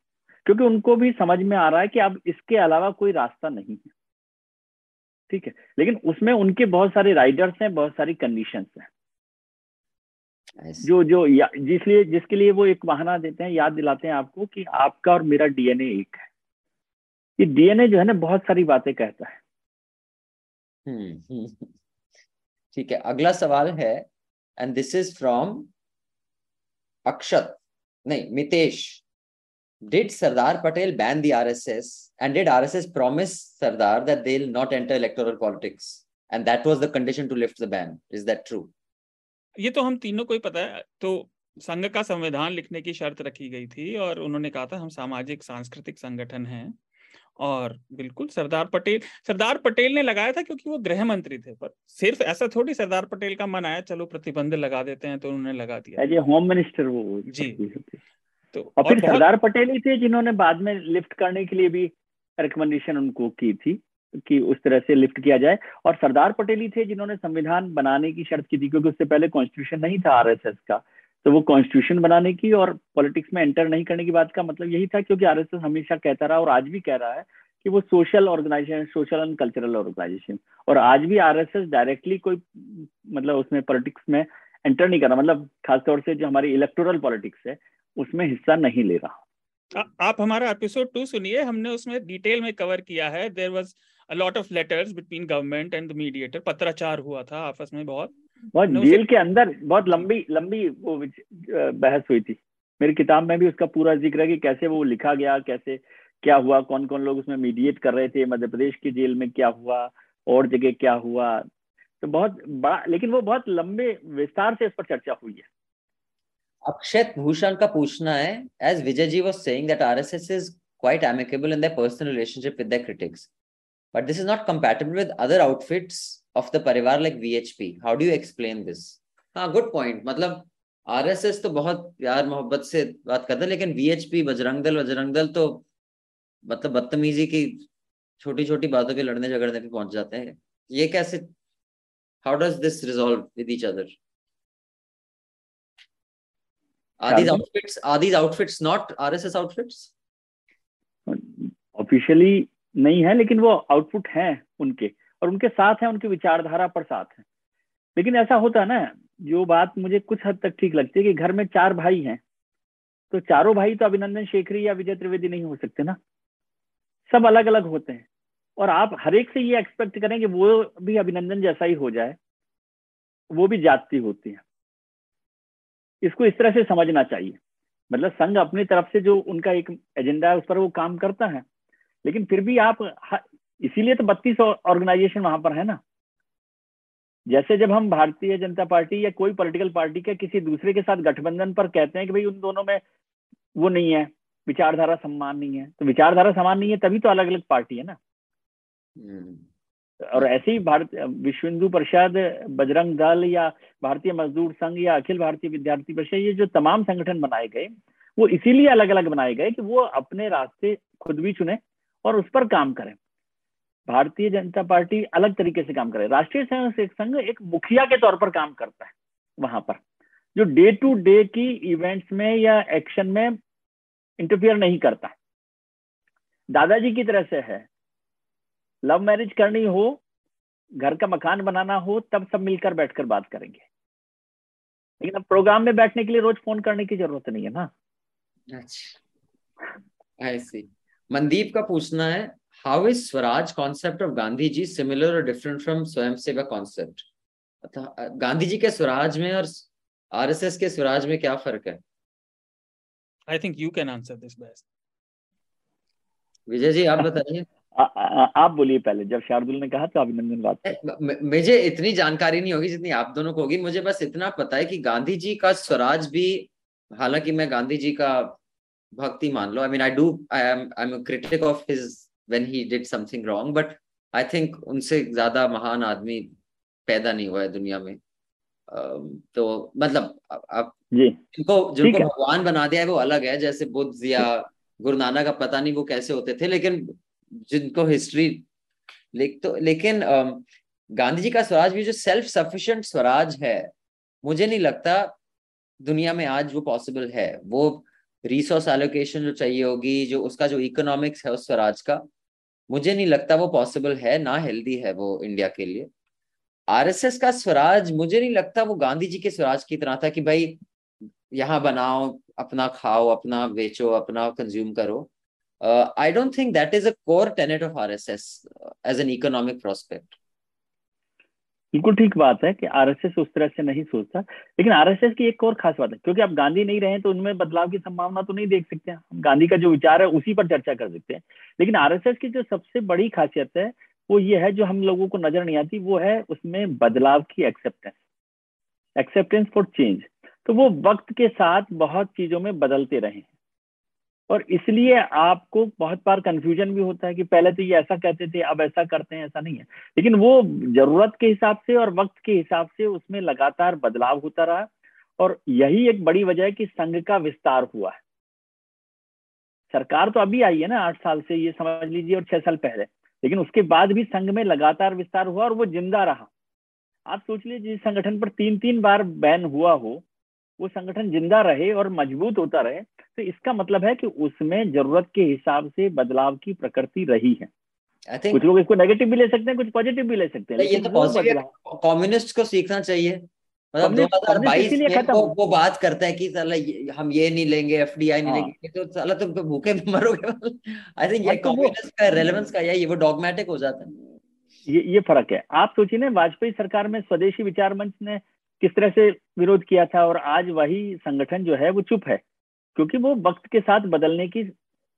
Speaker 14: क्योंकि उनको भी समझ में आ रहा है कि अब इसके अलावा कोई रास्ता नहीं है। ठीक है? लेकिन उसमें उनके बहुत सारे राइडर्स हैं बहुत सारी कंडीशन हैं। जो जो जिसलिए जिसके लिए वो एक बहाना देते हैं याद दिलाते हैं आपको कि आपका और मेरा डीएनए एक है। ये डीएनए जो है ना बहुत सारी बातें कहता है।
Speaker 13: हम्म, ठीक है अगला सवाल है and this is from Akshat, नहीं, Mitesh did Sardar Patel ban the R S S and did R S S promise Sardar that they not enter electoral politics and that was the condition to lift ban is that true
Speaker 12: ये तो हम तीनों को ही पता है। तो संघ का संविधान लिखने की शर्त रखी गई थी और उन्होंने कहा था, हम सामाजिक, सांस्कृतिक संगठन हैं। और बिल्कुल सरदार पटेल सरदार पटेल ने लगाया था क्योंकि वो गृह मंत्री थे पर सिर्फ़ ऐसा थोड़ी सरदार पटेल का मन आया चलो प्रतिबंध लगा देते हैं तो उन्होंने लगा दिया।
Speaker 14: होम मिनिस्टर वो
Speaker 12: जी।
Speaker 14: तो और फिर सरदार पटेल ही थे जिन्होंने बाद में लिफ्ट करने के लिए भी रिकमेंडेशन उनको की थी कि उस तरह से लिफ्ट किया जाए। और सरदार पटेल ही थे जिन्होंने संविधान बनाने की शर्त की थी क्योंकि उससे पहले कॉन्स्टिट्यूशन नहीं था आरएसएस का। तो वो कॉन्स्टिट्यूशन बनाने की और पॉलिटिक्स में एंटर नहीं करने की बात का मतलब यही था क्योंकि आरएसएस हमेशा कहता रहा और आज भी कह रहा है कि वो social organisation social and cultural organisation और आज भी आरएसएस डायरेक्टली कोई मतलब उसमें पॉलिटिक्स में एंटर नहीं कर रहा। मतलब खासतौर से जो हमारी इलेक्टोरल पॉलिटिक्स है उसमें हिस्सा नहीं ले रहा।
Speaker 12: आ, आप हमारा एपिसोड टू सुनिए। हमने उसमें डिटेल में कवर किया है। There was a lot of letters between government and mediator पत्राचार हुआ था आपस में बहुत।
Speaker 14: बहुत जेल के अंदर बहुत लंबी लंबी वो बहस हुई थी। मेरी किताब में भी उसका पूरा ज़िक्र है कि कैसे वो लिखा गया कैसे क्या हुआ कौन कौन लोग उसमें मीडिएट कर रहे थे मध्य प्रदेश की जेल में क्या हुआ और जगह क्या हुआ। तो बहुत बड़ा लेकिन वो बहुत लंबे विस्तार से इस पर चर्चा हुई है।
Speaker 13: अक्षत भूषण का पूछना है as Vijay ji was saying that RSS is quite amicable in their personal relationship with their critics but this is not compatible with other outfits of the parivar like VHP how do you explain this? हाँ good point मतलब RSS तो बहुत प्यार मोहब्बत से बात करता है लेकिन वीएचपी बजरंग दल बजरंग दल तो मतलब बदतमीजी की छोटी छोटी बातों पे लड़ने झगड़ने पे पहुँच जाते हैं ये कैसे how does this resolve with each other are these outfits are these outfits not rss outfits?
Speaker 14: Officially नहीं है लेकिन वो आउटपुट हैं उनके। और उनके साथ हैं, उनकी विचारधारा पर साथ हैं। लेकिन ऐसा होता है ना, जो बात मुझे कुछ हद तक ठीक लगती है कि घर में चार भाई हैं तो चारों भाई तो अभिनंदन शेखरी या विजय त्रिवेदी नहीं हो सकते ना। सब अलग अलग होते हैं। और आप हर एक से ये एक्सपेक्ट करें कि वो भी अभिनंदन जैसा ही हो जाए, वो भी जाति होती है। इसको इस तरह से समझना चाहिए। मतलब संघ अपनी तरफ़ से जो उनका एक एजेंडा है, उस पर वो काम करता है। लेकिन फिर भी आप इसीलिए तो बत्तीस ऑर्गेनाइजेशन वहाँ पर है ना। जैसे जब हम भारतीय जनता पार्टी या कोई पॉलिटिकल पार्टी के किसी दूसरे के साथ गठबंधन पर कहते हैं कि भाई उन दोनों में वो नहीं है विचारधारा सम्मान नहीं है तो विचारधारा समान नहीं है तभी तो अलग अलग पार्टी है ना। हम्म। और ऐसे ही भारत विश्व हिंदू परिषद बजरंग दल या भारतीय मजदूर संघ या अखिल भारतीय विद्यार्थी परिषद ये जो तमाम संगठन बनाए गए वो इसीलिए अलग अलग बनाए गए कि वो अपने रास्ते खुद भी चुने और उस पर काम करें। भारतीय जनता पार्टी अलग तरीके से काम करे राष्ट्रीय संघ एक मुखिया के तौर पर काम करता है वहाँ पर। जो डे टू डे की इवेंट्स में या एक्शन में इंटरफियर नहीं करता। दादाजी की तरह से है। लव मैरिज करनी हो, घर का मकान बनाना हो, तब सब मिलकर बैठकर बात करेंगे। लेकिन अब प्रोग्राम में बैठने के लिए रोज फ़ोन करने की ज़रूरत नहीं है ना।
Speaker 13: अच्छा। मनदीप का पूछना है how is swaraj concept of Gandhi ji similar और different from swayam seva concept Gandhi ji के स्वराज में और आरएसएस के स्वराज में क्या फ़र्क है?
Speaker 12: I think you can answer this best
Speaker 13: Vijay ji आप बताइए।
Speaker 14: आप बोलिए पहले। जब शार्दुल ने कहा तो अभिनंदन बात
Speaker 13: मुझे इतनी जानकारी नहीं होगी जितनी आप दोनों को होगी। मुझे बस इतना पता है कि गांधी जी का स्वराज भी हालाँकि मैं गांधी जी का भक्ति मान लो। I mean I do I am I am critic of his when he did something wrong but I think उनसे ज़्यादा महान आदमी पैदा नहीं हुआ है दुनिया में। तो मतलब आप जिनको जिनको भगवान बना दिया है वो अलग है जैसे बुद्ध या गुरु नानक का पता नहीं वो कैसे होते थे लेकिन जिनको हिस्ट्री लेक तो लेकिन गांधी जी का स्वराज भी जो सेल्फ सफिशिएंट स्वराज है मुझे नहीं लगता दुनिया में आज वो पॉसिबल है। वो रिसोर्स एलोकेशन जो चाहिए होगी जो उसका जो इकोनॉमिक्स है उस स्वराज का मुझे नहीं लगता वो पॉसिबल है, ना हेल्दी है वो इंडिया के लिए। आरएसएस का स्वराज, मुझे नहीं लगता वो गांधी जी के स्वराज की तरह था कि भाई, यहाँ बनाओ, अपना खाओ, अपना बेचो, अपना कंज्यूम करो। I don't think that is a core tenet of RSS as an economic prospect
Speaker 14: बिल्कुल ठीक बात है कि आरएसएस उस तरह से नहीं सोचता। लेकिन आरएसएस की एक और खास बात है, क्योंकि आप गांधी नहीं रहे तो उनमें बदलाव की संभावना तो नहीं देख सकते हम गांधी का जो विचार है उसी पर चर्चा कर सकते हैं। लेकिन आरएसएस की जो सबसे बड़ी खासियत है, वो ये है जो हम लोगों को नज़र नहीं आती, वो है उसमें बदलाव की एक्सेप्टेंस एक्सेप्टेंस फॉर चेंज तो वो वक्त के साथ बहुत चीज़ों में बदलते रहे। और इसलिए आपको बहुत बार कंफ्यूजन भी होता है कि पहले तो ये ऐसा कहते थे, अब ऐसा करते हैं, ऐसा नहीं है। लेकिन वो ज़रूरत के हिसाब से और वक्त के हिसाब से उसमें लगातार बदलाव होता रहा और यही एक बड़ी वजह है कि संघ का विस्तार हुआ है। सरकार तो अभी आई है ना आठ साल से, ये समझ लीजिए, और छह साल पहले। लेकिन उसके बाद भी संघ में लगातार विस्तार हुआ और वो ज़िंदा रहा। आप सोच लीजिए, जिस संगठन पर तीन तीन बार बैन हुआ हो वो संगठन ज़िंदा रहे और मज़बूत होता रहे तो इसका मतलब है कि उसमें ज़रूरत के हिसाब से बदलाव की प्रकृति रही है। Think, कुछ लोग इसको नेगेटिव भी ले सकते हैं कुछ पॉजिटिव भी ले सकते हैं
Speaker 13: ये तो कम्युनिस्ट को सीखना चाहिए। मतलब 2022 में वो, वो बात करता है कि साला हम ये नहीं लेंगे एफडीआई नहीं हाँ। लेंगे तो साला तुम तो भूखे मरोगे। आई थिंक ये कम्युनिस्ट का रेलेवेंस का ये वो डॉगमेटिक हो जाता है।
Speaker 14: ये ये फ़र्क है। आप सोचिए ना वाजपेयी सरकार में स्वदेशी विचार मंच ने किस तरह से विरोध किया था और आज वही संगठन जो है वो चुप है? क्योंकि वो वक्त के साथ बदलने की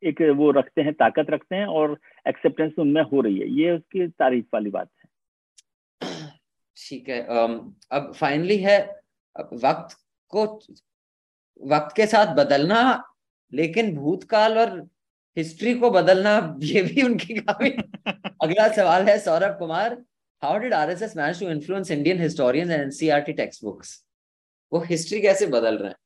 Speaker 14: एक वो रखते हैं ताकत रखते हैं और एक्सेप्टेंस उनमें हो रही है। ये उसकी तारीफ़ वाली बात है।
Speaker 13: ठीक है अब फाइनली है वक्त को वक्त के साथ बदलना लेकिन भूतकाल और हिस्ट्री को बदलना ये भी उनकी काफ़ी <laughs> अगला सवाल है Saurabh Kumar. How did RSS manage to influence Indian historians and NCRT textbooks? वो हिस्ट्री कैसे बदल रहे हैं?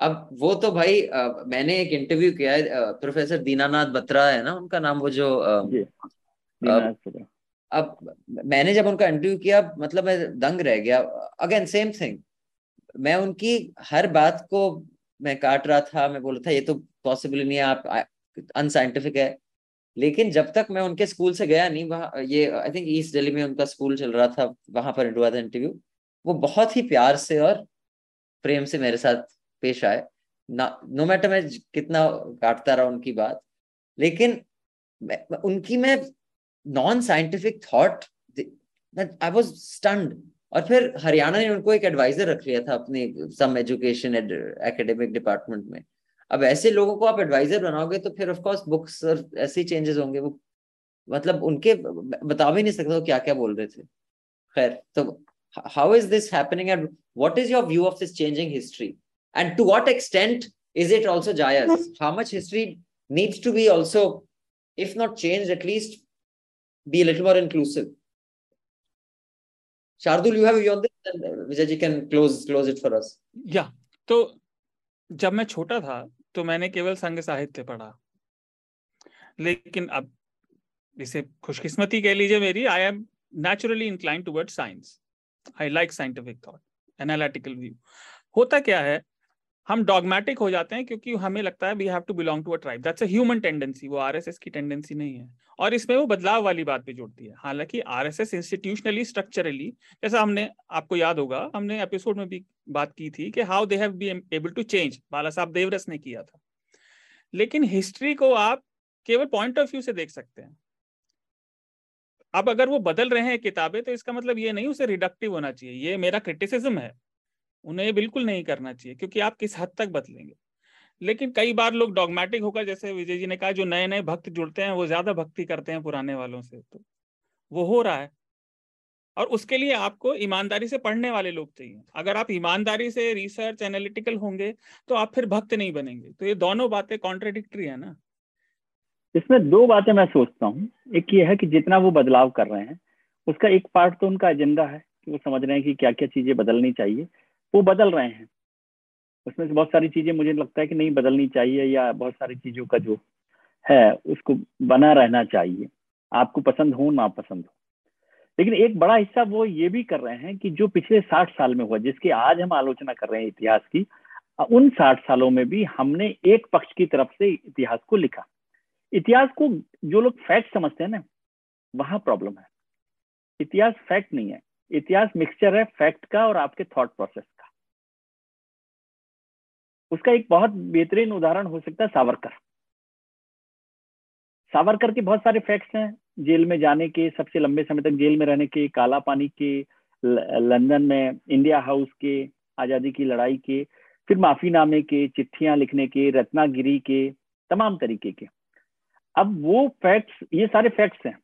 Speaker 13: अब वो तो भाई आ, मैंने एक इंटरव्यू किया है प्रोफेसर दीनानाथ बत्रा है ना उनका नाम वो जो आ, अब, अब मैंने जब उनका इंटरव्यू किया मतलब मैं दंग रह गया। अगेन सेम थिंग मैं उनकी हर बात को मैं काट रहा था मैं बोल रहा था ये तो पॉसिबल नहीं है आप अनसाइंटिफिक है। लेकिन जब तक मैं उनके स्कूल से गया नहीं वहाँ ये आई थिंक ईस्ट दिल्ली में उनका स्कूल चल रहा था वहाँ पर हुआ था इंटरव्यू वो बहुत ही प्यार से और प्रेम से मेरे साथ पेश आए। ना नो मैटर मैं कितना काटता रहा उनकी बात लेकिन मैं, उनकी मैं non scientific thought I was stunned और फिर हरियाणा ने उनको एक एडवाइजर रख लिया था अपने सम एजुकेशन एकेडमिक डिपार्टमेंट में। अब ऐसे लोगों को आप एडवाइजर बनाओगे तो फिर ऑफ़ कोर्स बुक्स और ऐसे ही चेंजेस होंगे। वो मतलब उनके बता भी नहीं सकते क्या क्या बोल रहे थे। खैर तो how is this happening and what is your view of this changing history and to what extent is it also जायज़ how much history needs to be also if not changed at least be a little more inclusive? Shardul, you have a view on this, and Vijay can close close it for us.
Speaker 12: Yeah. तो जब मैं छोटा था तो मैंने केवल संघ साहित्य पढ़ा। लेकिन अब इसे खुशकिस्मती कह लीजिए मेरी I am naturally incline toward science I like scientific thought analytical view होता क्या है? हम डॉगमेटिक हो जाते हैं क्योंकि हमें लगता है we have to belong to a tribe that's a human tendency वो आरएसएस की टेंडेंसी नहीं है। और इसमें वो बदलाव वाली बात भी जुड़ती है। हालाँकि आरएसएस इंस्टीट्यूशनली स्ट्रक्चरली जैसा हमने, आपको याद होगा, हमने एपिसोड में भी बात की थी कि how they have be able to change Balasaheb Deoras ने किया था। लेकिन हिस्ट्री को आप केवल पॉइंट ऑफ़ व्यू से देख सकते हैं। अब अगर वो बदल रहे हैं किताबें तो इसका मतलब ये नहीं, उसे रिडक्टिव होना चाहिए। ये मेरा क्रिटिसिज्म है। उन्हें बिल्कुल नहीं करना चाहिए, क्योंकि आप किस हद तक बदलेंगे। लेकिन कई बार लोग डॉगमेटिक होकर, जैसे विजय जी ने कहा, जो नए नए भक्त जुड़ते हैं, वो ज़्यादा भक्ति करते हैं पुराने वालों से तो वो हो रहा है। और उसके लिए आपको ईमानदारी से पढ़ने वाले लोग चाहिए। अगर आप ईमानदारी से रिसर्च एनालिटिकल होंगे तो आप फिर भक्त नहीं बनेंगे। तो ये दोनों बातें कॉन्ट्रेडिक्टरी है ना।
Speaker 14: इसमें दो बातें मैं सोचता हूँ। एक ये है कि जितना वो बदलाव कर रहे हैं, उसका एक पार्ट तो उनका एजेंडा है, कि वो समझ रहे हैं कि क्या क्या चीज़ें बदलनी चाहिए। वो बदल रहे हैं। उसमें से बहुत सारी चीज़ें मुझे लगता है कि नहीं बदलनी चाहिए या बहुत सारी चीज़ों का जो है, उसको बना रहना चाहिए। आपको पसंद हो ना पसंद हो। लेकिन एक बड़ा हिस्सा वो ये भी कर रहे हैं कि जो पिछले साठ साल में हुआ, जिसकी आज हम आलोचना कर रहे हैं इतिहास की, उन साठ सालों में भी हमने एक पक्ष की तरफ़ से इतिहास को लिखा। इतिहास को जो लोग फैक्ट समझते हैं ना, वहाँ प्रॉब्लम है। इतिहास फैक्ट नहीं है। इतिहास मिक्सचर है फैक्ट का और आपके थॉट प्रोसेस उसका एक बहुत बेहतरीन उदाहरण हो सकता है सावरकर। सावरकर के बहुत सारे फैक्ट्स हैं, जेल में जाने के, सबसे लंबे समय तक जेल में रहने के, काला पानी के लंदन में, इंडिया हाउस के, आज़ादी की लड़ाई के, फिर माफीनामे के, चिट्ठियाँ लिखने के, रत्नागिरी के, तमाम तरीके के। अब वो फैक्ट्स ये सारे फैक्ट्स हैं,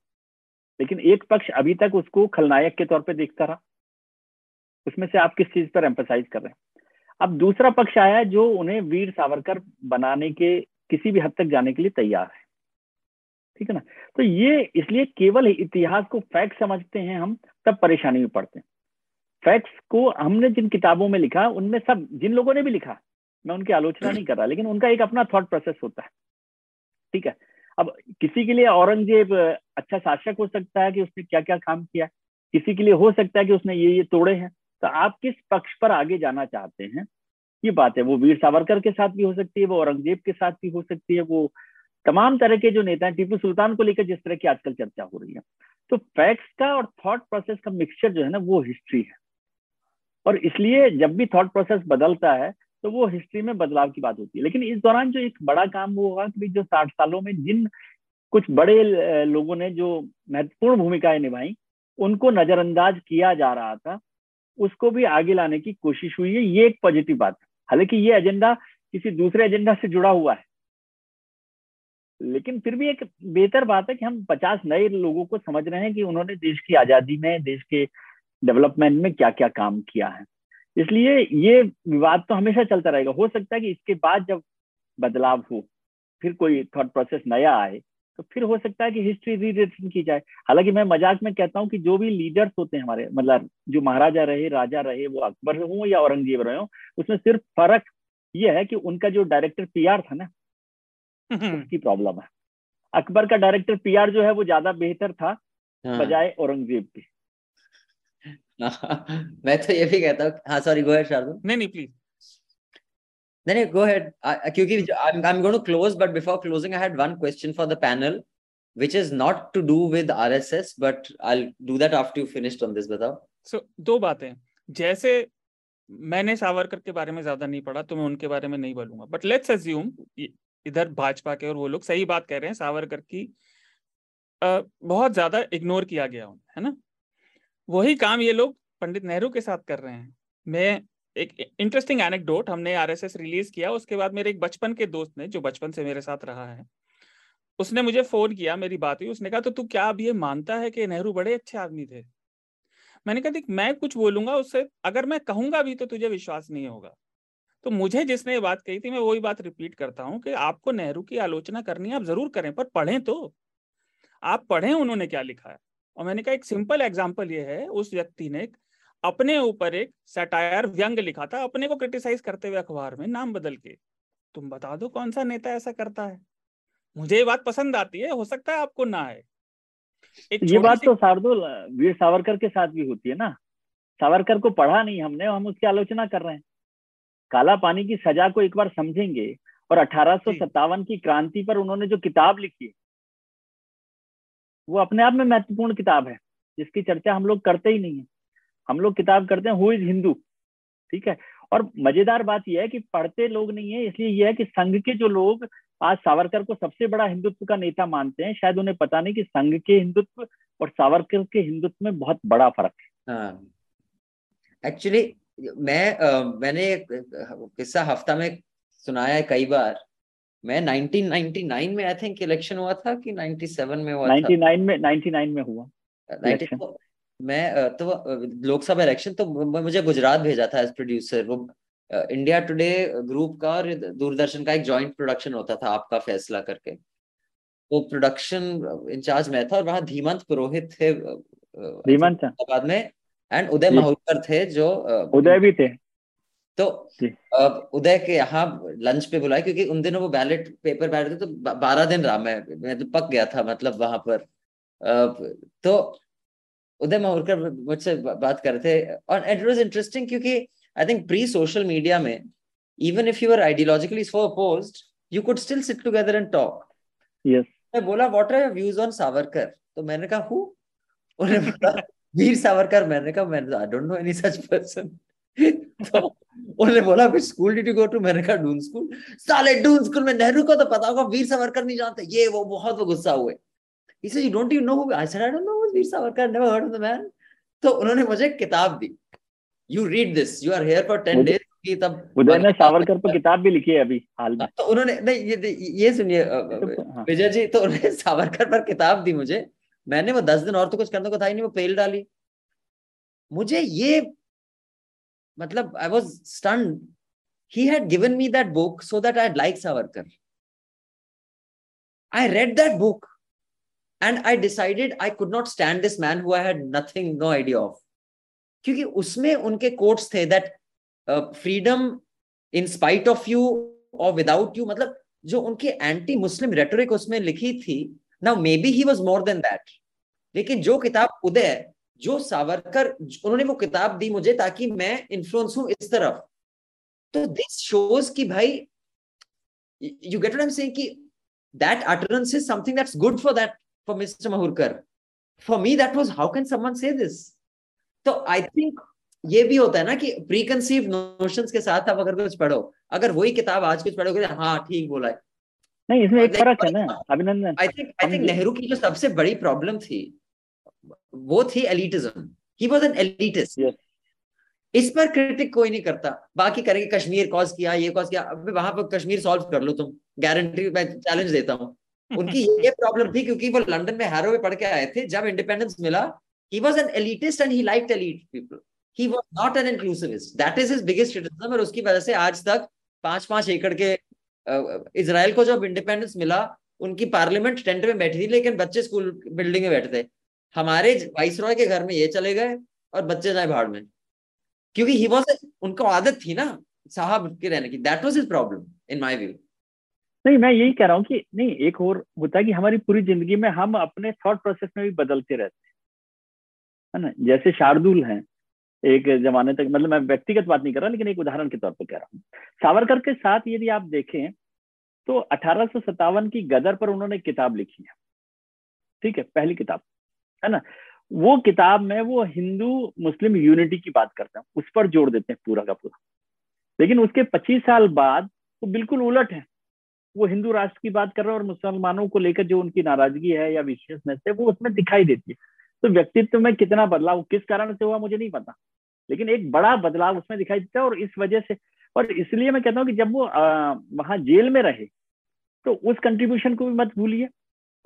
Speaker 14: लेकिन एक पक्ष अभी तक उसको खलनायक के तौर पे देखता रहा। उसमें से आप किस चीज़ पर एम्फोसाइज कर रहे हैं? अब दूसरा पक्ष आया जो उन्हें वीर सावरकर बनाने के किसी भी हद तक जाने के लिए तैयार है। ठीक है ना? तो ये इसलिए केवल इतिहास को फैक्ट समझते हैं हम, तब परेशानी में पड़ते हैं। फैक्ट्स को हमने जिन किताबों में लिखा, उनमें सब, जिन लोगों ने भी लिखा, मैं उनकी आलोचना नहीं कर रहा, लेकिन उनका एक अपना थॉट प्रोसेस होता है। ठीक है? अब किसी के लिए औरंगज़ेब अच्छा शासक हो सकता है कि उसने क्या क्या काम किया, किसी के लिए हो सकता है कि उसने ये ये तोड़े हैं। तो आप किस पक्ष पर आगे जाना चाहते हैं? ये बात है, वो वीर सावरकर के साथ भी हो सकती है, वो औरंगज़ेब के साथ भी हो सकती है, वो तमाम तरह के जो नेता हैं, टीपू सुल्तान को लेकर जिस तरह की आजकल चर्चा हो रही है। तो फैक्ट्स का और थॉट प्रोसेस का मिक्सचर जो है ना, वो हिस्ट्री है। और इसलिए जब भी थॉट प्रोसेस बदलता है तो वो हिस्ट्री में बदलाव की बात होती है। लेकिन इस दौरान जो एक बड़ा काम वो होगा कि जो साठ सालों में जिन कुछ बड़े लोगों ने जो महत्वपूर्ण भूमिकाएँ निभाई, उनको नजरअंदाज किया जा रहा था। उसको भी आगे लाने की कोशिश हुई है। ये एक पॉजिटिव बात है। हालाँकि ये एजेंडा किसी दूसरे एजेंडा से जुड़ा हुआ है। लेकिन फिर भी एक बेहतर बात है कि हम पचास नए लोगों को समझ रहे हैं कि उन्होंने देश की आज़ादी में, देश के डेवलपमेंट में क्या क्या काम किया है। इसलिए ये विवाद तो हमेशा चलता रहेगा। हो सकता है कि इसके बाद जब बदलाव हो, फिर कोई थॉट प्रोसेस नया आए तो फिर हो सकता है कि हिस्ट्री रीरिटन की जाए। हालाँकि मैं मज़ाक में कहता हूँ कि जो भी लीडर्स होते हैं हमारे मतलब जो महाराजा रहे राजा रहे वो अकबर हो या औरंगज़ेब रहे हो उसमें सिर्फ़ फ़र्क ये है कि उनका जो डायरेक्टर पीआर था ना उसकी प्रॉब्लम है। अकबर का डायरेक्टर पीआर जो है वो ज़्यादा बेहतर था हाँ। बजाय औरंगज़ेब के। <laughs>
Speaker 13: मैं तो ये भी कहता हूँ हाँ सॉरी गो हेड शार्दुल।
Speaker 12: नहीं नहीं प्लीज़
Speaker 13: नहीं नहीं गो हेड क्योंकि I'm I'm going to close but before closing I had one question for the panel which is not to do with RSS, but I'll do that after you finished on this. बताओ.
Speaker 12: So दो बातें जैसे मैंने सावरकर के बारे में ज़्यादा नहीं पढ़ा तो मैं उनके बारे में नहीं बोलूँगा बट लेट्स अज्यूम इधर भाजपा के और वो लोग सही बात कह रहे हैं सावरकर की आ, बहुत ज़्यादा इग्नोर किया गया उन्हें है ना वही काम ये लोग पंडित नेहरू के साथ कर रहे हैं मैं एक इंटरेस्टिंग एनेक्डोट हमने आरएसएस रिलीज़ किया, उसके बाद मेरे एक बचपन के दोस्त ने, जो बचपन से मेरे साथ रहा है, उसने मुझे फ़ोन किया, मेरी बात हुई, उसने कहा तो तू क्या अब ये मानता है कि नेहरू बड़े अच्छे आदमी थे? मैंने कहा, देख, मैं कुछ बोलूँगा, उससे अगर मैं कहूँगा भी तो तुझे विश्वास नहीं होगा। तो मुझे जिसने ये बात कही थी, मैं वही बात रिपीट करता हूँ कि आपको नेहरू की आलोचना करनी है, आप ज़रूर करें, पर पढ़ें तो। आप पढ़ें उन्होंने क्या लिखा है? और मैंने कहा, एक सिंपल एग्ज़ाम्पल ये है, उस व्यक्ति ने अपने ऊपर एक सटायर व्यंग लिखा था अपने को क्रिटिसाइज करते हुए अखबार में नाम बदल के। तुम बता दो कौन सा नेता ऐसा करता है? मुझे ये बात पसंद आती है हो सकता है आपको ना है
Speaker 14: ये बात तो शार्दुल वीर सावरकर के साथ भी होती है ना। सावरकर को पढ़ा नहीं हमने हम उसकी आलोचना कर रहे हैं। काला पानी की सजा को एक बार समझेंगे और अठारह की क्रांति पर उन्होंने जो किताब लिखी वो अपने आप में महत्वपूर्ण किताब है जिसकी चर्चा हम लोग करते ही नहीं है। हम लोग किताब करते हैं हु इज़ हिंदू ठीक है? और मज़ेदार बात यह है कि पढ़ते लोग नहीं है इसलिए यह है कि संघ के जो लोग आज सावरकर को सबसे बड़ा हिंदुत्व का नेता मानते हैं शायद उन्हें पता नहीं कि संघ के हिंदुत्व और सावरकर के हिंदुत्व में बहुत बड़ा फ़र्क
Speaker 13: है। एक्चुअली हाँ। मैं आ, मैंने किस्सा हफ़्ता में सुनाया है कई बार। मैं 1999 में आई थिंक इलेक्शन हुआ था कि 97 में हुआ
Speaker 14: 99 था में 99 में हुआ।
Speaker 13: मैं तो लोकसभा इलेक्शन तो मुझे गुजरात भेजा था एज प्रोड्यूसर वो इंडिया टुडे ग्रुप का और दूरदर्शन का एक जॉइंट प्रोडक्शन होता था आपका फैसला करके। तो प्रोडक्शन इंचार्ज मैं था और वहाँ धीमंत पुरोहित थे
Speaker 14: धीमंत
Speaker 13: बाद में। एंड उदय महोत्कर थे जो
Speaker 14: उदय भी थे।
Speaker 13: तो उदय के यहाँ लंच पे बुलाया क्योंकि उन दिनों वो बैलेट पेपर बैठ थे तो बारह दिन रहा। मैं मैं तो पक गया था मतलब वहाँ पर। तो उदय माहुरकर मुझसे बात कर रहे थे। और इट वाज इंटरेस्टिंग क्योंकि I think pre social media में even if you are ideologically so opposed you could still sit together and talk
Speaker 14: yes
Speaker 13: मैं बोला what are your views on Savarkar तो मैंने कहा हु उन्होंने बोला वीर सावरकर. मैंने कहा मैं I don't know any such person तो उन्होंने बोला which school did you go to मैंने कहा डून स्कूल साले डून स्कूल में नेहरू को तो पता होगा वीर सावरकर नहीं जानते। ये वो बहुत वो गुस्सा हुए। He said you don't even know who I said I don't know Veer Savarkar never heard of the man. तो उन्होंने मुझे किताब दी। You read this you are here for ten days की तब
Speaker 14: उदय ने सावरकर पर किताब भी लिखी है अभी हाल में।
Speaker 13: तो उन्होंने नहीं ये ये सुनिए विजय जी तो उन्होंने <laughs> सावरकर पर किताब दी मुझे। मैंने वो दस दिन और तो कुछ करने को था ही नहीं वो पेल डाली। मुझे ये मतलब I was stun he had given me that book so that I'd like Savarkar. I read that book. And I decided I could not stand this man who I had nothing, no idea of. क्योंकि उसमें उनके quotes थे that freedom in spite of you और without you मतलब जो उनकी anti Muslim rhetoric उसमें लिखी थी ना maybe he was more than that लेकिन जो किताब उदय जो सावरकर उन्होंने वो किताब दी मुझे ताकि मैं इन्फ्लुएंस हूँ इस तरफ़ तो दिस शोज़ कि भाई you get I am saying कि that utterance is something that's good for that for mister mahurkar. For me that was how can someone say this? तो आई थिंक ये भी होता है ना कि प्रीकंसीव नोशंस के साथ आप अगर कुछ पढ़ो अगर वही किताब आज कुछ पढ़ोगे हाँ ठीक बोला है।
Speaker 14: नहीं इसमें एक फ़र्क है ना Abhinandan.
Speaker 13: I think I think Nehru की जो सबसे बड़ी प्रॉब्लम थी वो थी elitism he was an elitist इस पर क्रिटिक कोई नहीं करता। बाकी करेंगे कश्मीर कॉज किया ये कॉज किया। अभी वहाँ पर कश्मीर सॉल्व कर लो तुम। गारंटी मैं चैलेंज देता हूँ। उनकी ये प्रॉब्लम थी क्योंकि वो लंदन में हैरो में पढ़ के आए थे, जब इंडिपेंडेंस मिला, he was an elitist and he liked elite people. He was not an inclusivist. That is his biggest criticism. और उसकी वजह से आज तक पाँच पाँच एकड़ के इसराइल को जब इंडिपेंडेंस मिला, उनकी पार्लियामेंट टेंट में बैठी थी, लेकिन बच्चे स्कूल बिल्डिंग में बैठे थे हमारे वाइस रॉय के घर में ये चले गए और बच्चे जाए भाड़ में क्योंकि ही वॉज़ उनको आदत थी ना साहब के रहने की that was is problem in my view
Speaker 14: नहीं, मैं यही कह रहा हूँ कि नहीं, एक और होता है कि हमारी पूरी ज़िंदगी में हम अपने थॉट प्रोसेस में भी बदलते रहते हैं। है ना? जैसे शार्दुल हैं, एक जमाने तक मतलब मैं व्यक्तिगत बात नहीं कर रहा, लेकिन एक उदाहरण के तौर पर कह रहा हूँ। सावरकर के साथ यदि आप देखें तो अठारह सौ सत्तावन की गदर पर उन्होंने किताब लिखी है। ठीक है? पहली किताब। है ना? वो किताब में वो हिंदू मुस्लिम यूनिटी की बात करते हैं। उस पर जोड़ देते हैं पूरा का पूरा। लेकिन उसके 25 साल बाद वो बिल्कुल उलट है। वो हिंदू राष्ट्र की बात कर रहे हैं और मुसलमानों को लेकर जो उनकी नाराज़गी है या विशेषनेस है, वो उसमें दिखाई देती है। तो व्यक्तित्व में कितना बदलाव, किस कारण से हुआ मुझे नहीं पता। लेकिन एक बड़ा बदलाव उसमें दिखाई देता है और इस वजह से, और इसलिए मैं कहता हूँ कि जब वो वहाँ जेल में रहे तो उस कंट्रीब्यूशन को भी मत भूलिए।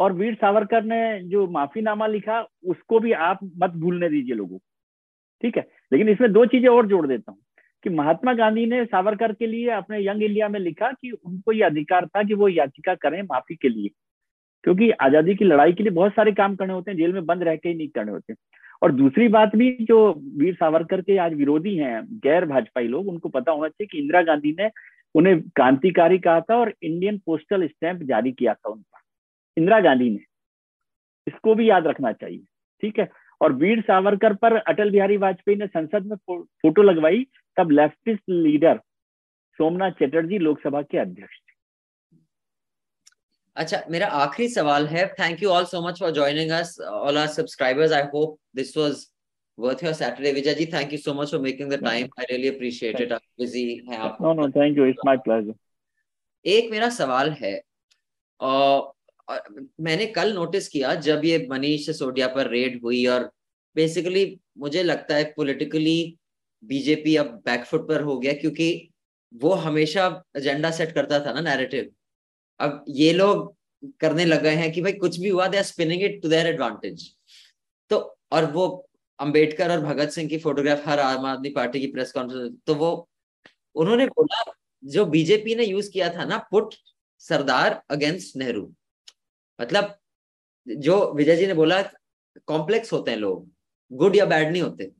Speaker 14: और वीर सावरकर ने जो माफीनामा लिखा, उसको भी आप मत भूलने दीजिए लोगों ठीक है? लेकिन इसमें दो चीज़ें और जोड़ देता हूँ। कि महात्मा गांधी ने सावरकर के लिए अपने यंग इंडिया में लिखा कि उनको ये अधिकार था कि वो याचिका करें माफ़ी के लिए। क्योंकि आज़ादी की लड़ाई के लिए बहुत सारे काम करने होते हैं, जेल में बंद रह के ही नहीं करने होते। और दूसरी बात भी, जो वीर सावरकर के आज विरोधी हैं, गैर भाजपाई लोग, उनको पता होना चाहिए कि इंदिरा गांधी ने उन्हें क्रांतिकारी कहा था और इंडियन पोस्टल स्टैंप जारी किया था उन पर इंदिरा गांधी ने। इसको भी याद रखना चाहिए, ठीक है? और वीर सावरकर पर अटल बिहारी वाजपेयी ने संसद में फ़ोटो लगवाई तब लेफ्टिस्ट लीडर सोमनाथ चटर्जी लोकसभा के अध्यक्ष थे।
Speaker 13: अच्छा मेरा आखिरी सवाल है। Thank you all so much for joining us all our subscribers I hope this was worth your saturday. Vijay ji thank you so much for making the time. I really appreciate it. आप busy हैं आप
Speaker 14: no no thank you. It's my pleasure.
Speaker 13: एक मेरा सवाल है और मैंने कल नोटिस किया, जब ये मनीष सिसोदिया पर रेड हुई और बेसिकली मुझे लगता है पॉलिटिकली बीजेपी अब बैकफुट पर हो गया क्योंकि वो हमेशा एजेंडा सेट करता था ना नैरेटिव अब ये लोग करने लग गए हैं कि भाई कुछ भी हुआ they are spinning it to their advantage तो और वो अंबेडकर और भगत सिंह की फोटोग्राफ हर आम आदमी पार्टी की प्रेस कॉन्फ्रेंस तो वो, उन्होंने बोला, जो बीजेपी ने यूज़ किया था ना पुट सरदार अगेंस्ट नेहरू। मतलब जो विजय जी ने बोला कॉम्प्लेक्स होते हैं लोग गुड या बैड नहीं होते।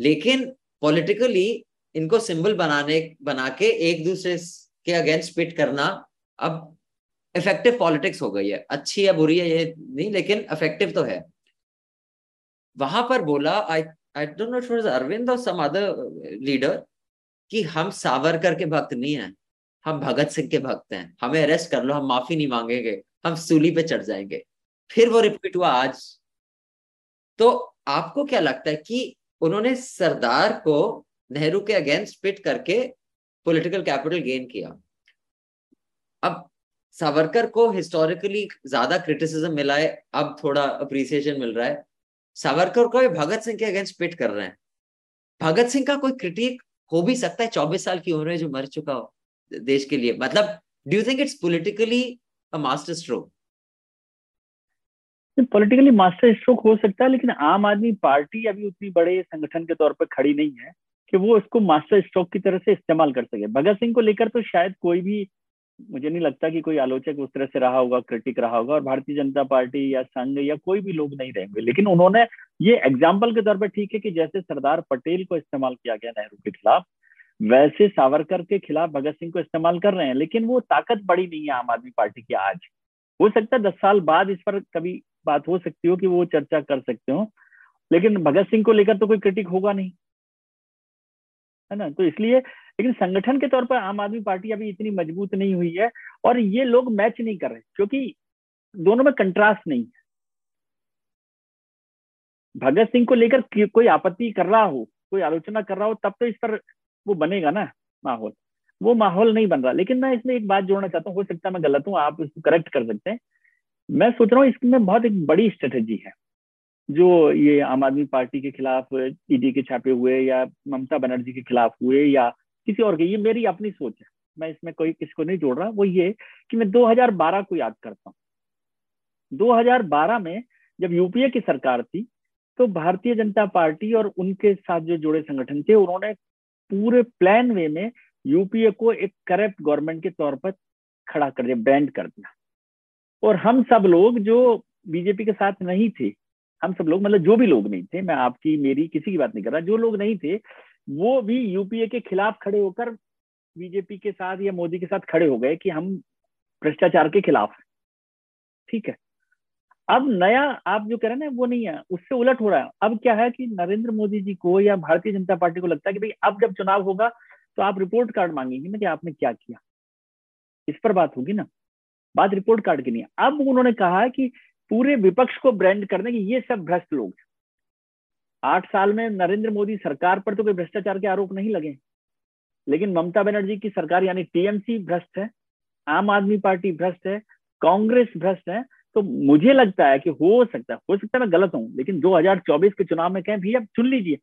Speaker 13: लेकिन पॉलिटिकली इनको सिंबल बनाने, बना के एक दूसरे के अगेंस्ट पिट करना अब इफ़ेक्टिव पॉलिटिक्स हो गई है। अच्छी या बुरी है ये नहीं, लेकिन इफ़ेक्टिव तो है। वहाँ पर बोला I I don't know Arvind और सम अदर लीडर कि हम सावरकर के भक्त नहीं हैं, हम भगत सिंह के भक्त हैं, हमें अरेस्ट कर लो, हम माफ़ी नहीं मांगेंगे। हम सूली पे चढ़ जाएँगे। फिर वो रिपीट हुआ आज। तो आपको क्या लगता है कि उन्होंने सरदार को नेहरू के अगेंस्ट पिट करके पॉलिटिकल कैपिटल गेन किया? अब सावरकर को हिस्टोरिकली ज़्यादा क्रिटिसिज्म मिला है, अब थोड़ा अप्रिसिएशन मिल रहा है। सावरकर को भगत सिंह के अगेंस्ट पिट कर रहे हैं। भगत सिंह का कोई क्रिटिक हो भी सकता है, चौबीस साल की उम्र में जो मर चुका हो देश के लिए। मतलब do think it's politically a
Speaker 14: masterstroke politically masterstroke हो सकता है, लेकिन आम आदमी पार्टी अभी उतनी बड़े संगठन के तौर पर खड़ी नहीं है कि वो इसको मास्टर स्ट्रोक की तरह से इस्तेमाल कर सके। भगत सिंह को लेकर तो शायद कोई भी, मुझे नहीं लगता कि कोई आलोचक उस तरह से रहा होगा क्रिटिक रहा होगा, और भारतीय जनता पार्टी या संघ या कोई भी लोग नहीं रहेंगे। लेकिन उन्होंने ये एग्ज़ाम्पल के तौर पर ठीक है कि जैसे सरदार पटेल को इस्तेमाल किया गया नेहरू के खिलाफ वैसे सावरकर के खिलाफ भगत सिंह को इस्तेमाल कर रहे हैं, लेकिन वो ताकत बड़ी नहीं है आम आदमी पार्टी की आज। हो सकता है दस साल बाद इस पर कभी बात हो सकती हो कि वो चर्चा कर सकते हो, लेकिन भगत सिंह को लेकर तो कोई क्रिटिक होगा नहीं। है ना? तो इसलिए, लेकिन संगठन के तौर पर आम आदमी पार्टी अभी इतनी मज़बूत नहीं हुई है, और ये लोग मैच नहीं कर रहे क्योंकि दोनों में कंट्रास्ट नहीं है। भगत सिंह को लेकर कोई आपत्ति कर रहा हो, कोई आलोचना कर रहा हो, तब तो इस पर वो बनेगा ना माहौल। वो माहौल नहीं बन रहा। लेकिन मैं इसमें एक बात जोड़ना चाहता हूँ, हो सकता है मैं गलत हूँ, आप इसको करेक्ट कर सकते हैं। मैं सोच रहा हूँ इसमें बहुत एक बड़ी स्ट्रेटेजी है, जो ये आम आदमी पार्टी के खिलाफ ईडी के छापे हुए या ममता बनर्जी के खिलाफ हुए या किसी और के, ये मेरी अपनी सोच है। मैं इसमें कोई किसको नहीं जोड़ रहा। वो ये कि मैं 2012 को याद करता हूँ। 2012 में जब यूपीए की सरकार थी तो भारतीय जनता पार्टी और उनके साथ जो जुड़े संगठन थे, उन्होंने पूरे प्लान वे में यूपीए को एक करप्ट गवर्नमेंट के तौर पर खड़ा कर दिया ब्रांड कर दिया। और हम सब लोग जो बीजेपी के साथ नहीं थे, हम सब लोग मतलब जो भी लोग नहीं थे, मैं आपकी, मेरी किसी की बात नहीं कर रहा, जो लोग नहीं थे, वो भी यूपीए के खिलाफ खड़े होकर बीजेपी के साथ या मोदी के साथ खड़े हो गए कि हम भ्रष्टाचार के खिलाफ ठीक है? अब नया, आप जो कह रहे हैं ना, वो नहीं है, उससे उलट हो रहा है। अब क्या है कि नरेंद्र मोदी जी को या भारतीय जनता पार्टी को लगता है कि भाई, अब जब चुनाव होगा तो आप रिपोर्ट कार्ड मांगेंगे। ना कि आपने क्या किया? इस पर बात होगी ना। बात रिपोर्ट कार्ड की नहीं अब उन्होंने कहा कि पूरे विपक्ष को ब्रांड करने की ये सब भ्रष्ट लोग आठ साल में नरेंद्र मोदी सरकार पर तो कोई भ्रष्टाचार के आरोप नहीं लगे। लेकिन ममता बनर्जी की सरकार, यानी टीएमसी, भ्रष्ट है। आम आदमी पार्टी भ्रष्ट है। कांग्रेस भ्रष्ट है। तो मुझे लगता है कि हो सकता है, हो सकता है मैं गलत हूँ, लेकिन 2024 के चुनाव में कहें, भैया, चुन लीजिए।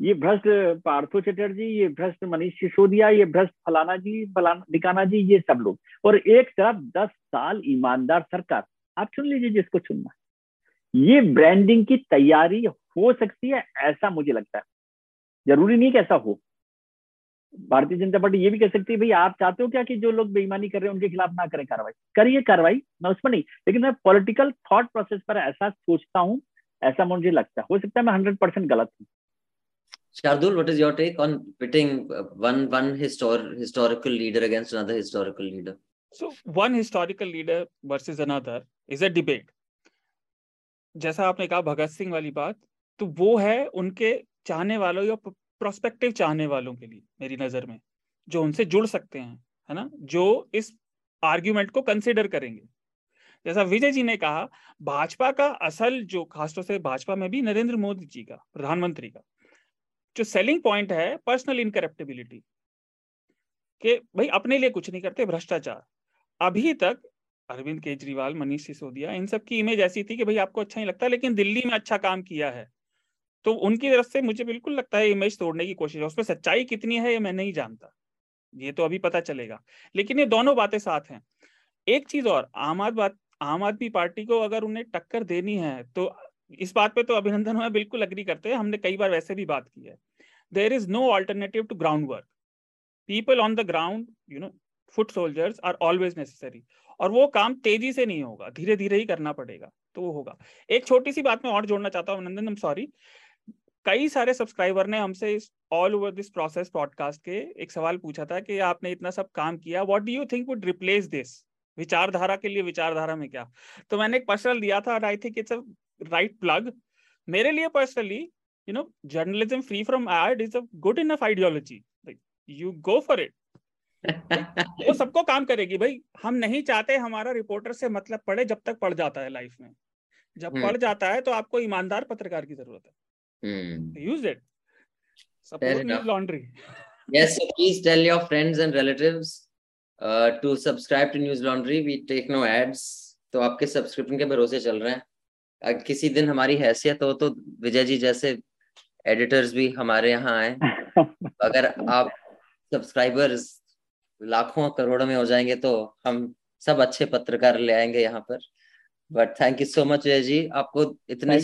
Speaker 14: ये भ्रष्ट पार्थो चटर्जी, ये भ्रष्ट मनीष सिसोदिया, ये भ्रष्ट फलाना जी, फलाना निकाना जी, ये सब लोग। और एक तरफ़ दस साल ईमानदार सरकार, आप चुन लीजिए जिसको चुनना ये ब्रांडिंग की तैयारी हो सकती है, ऐसा मुझे लगता है। ज़रूरी नहीं कि ऐसा हो। भारतीय जनता पार्टी ये भी कह सकती है भाई आप चाहते हो क्या कि जो लोग बेईमानी कर रहे हैं उनके खिलाफ ना करें कार्रवाई करिए कार्रवाई मैं उसमें नहीं लेकिन मैं पॉलिटिकल थॉट प्रोसेस पर ऐसा सोचता हूँ ऐसा मुझे लगता है हो सकता है मैं हंड्रेड परसेंट गलत हूँ
Speaker 13: Shardul, what is your take on pitting one one histor historical leader against another historical leader?
Speaker 12: So one historical leader versus another is a debate. जैसा आपने कहा भगत सिंह वाली बात तो वो है उनके चाहने वालों या प्रोस्पेक्टिव चाहने वालों के लिए, मेरी नज़र में, जो उनसे जुड़ सकते हैं, है ना? जो इस आर्ग्यूमेंट को कंसिडर करेंगे। जैसा विजय जी ने कहा, भाजपा का असल जो, खासतौर से भाजपा में भी नरेंद्र मोदी जी का, प्रधानमंत्री का, जो सेलिंग पॉइंट है पर्सनल इनकरप्टेबिलिटी कि भाई अपने लिए कुछ नहीं करते, भ्रष्टाचार। अभी तक अरविंद केजरीवाल, मनीष सिसोदिया, इन सब की इमेज ऐसी थी कि भाई आपको अच्छा नहीं लगता, लेकिन दिल्ली में अच्छा काम किया है। तो उनकी तरफ़ से मुझे बिल्कुल लगता है इमेज तोड़ने की कोशिश है। उसमें सच्चाई कितनी है, ये मैं नहीं जानता। ये तो अभी पता चलेगा। लेकिन ये दोनों बातें साथ हैं। एक चीज़ और, आम आदमी आम आदमी पार्टी को अगर उन्हें टक्कर देनी है तो इस बात पे तो अभिनंदन मैं बिल्कुल अग्री करते हैं। हमने कई बार वैसे भी बात की है। There is no alternative to ground work people on the ground you know foot soldiers are always necessary और वो काम तेज़ी से नहीं होगा धीरे धीरे ही करना पड़ेगा तो वो होगा। एक छोटी सी बात मैं और जोड़ना चाहता हूँ, अभिनंदन सॉरी कई सारे सब्सक्राइबर ने हमसे इस all over this process podcast के एक सवाल पूछा था कि आपने इतना सब काम किया what do you think would replace this विचारधारा के लिए विचारधारा में क्या? तो मैंने एक पर्सनल दिया था I think it's a right plug मेरे लिए personally you know journalism free from ad is a good enough ideology you go for it वो सबको काम करेगी। भाई हम नहीं चाहते हमारा रिपोर्टर से मतलब पढ़े जब तक पढ़ जाता है लाइफ में। जब पढ़ जाता है तो आपको ईमानदार पत्रकार की ज़रूरत है। Hmm. Use it. Support News Laundry. <laughs>
Speaker 13: yes, so please tell your friends and relatives uh, to subscribe to News Laundry. We take no ads. तो आपके सब्सक्रिप्शन के भरोसे चल रहे हैं किसी दिन हमारी हैसियत हो तो विजय जी जैसे एडिटर्स भी हमारे यहाँ आए <laughs> अगर आप सब्सक्राइबर्स लाखों करोड़ों में हो जाएँगे तो हम सब अच्छे पत्रकार ले आएँगे यहाँ पर but thank you so much Vijay ji आपको इतने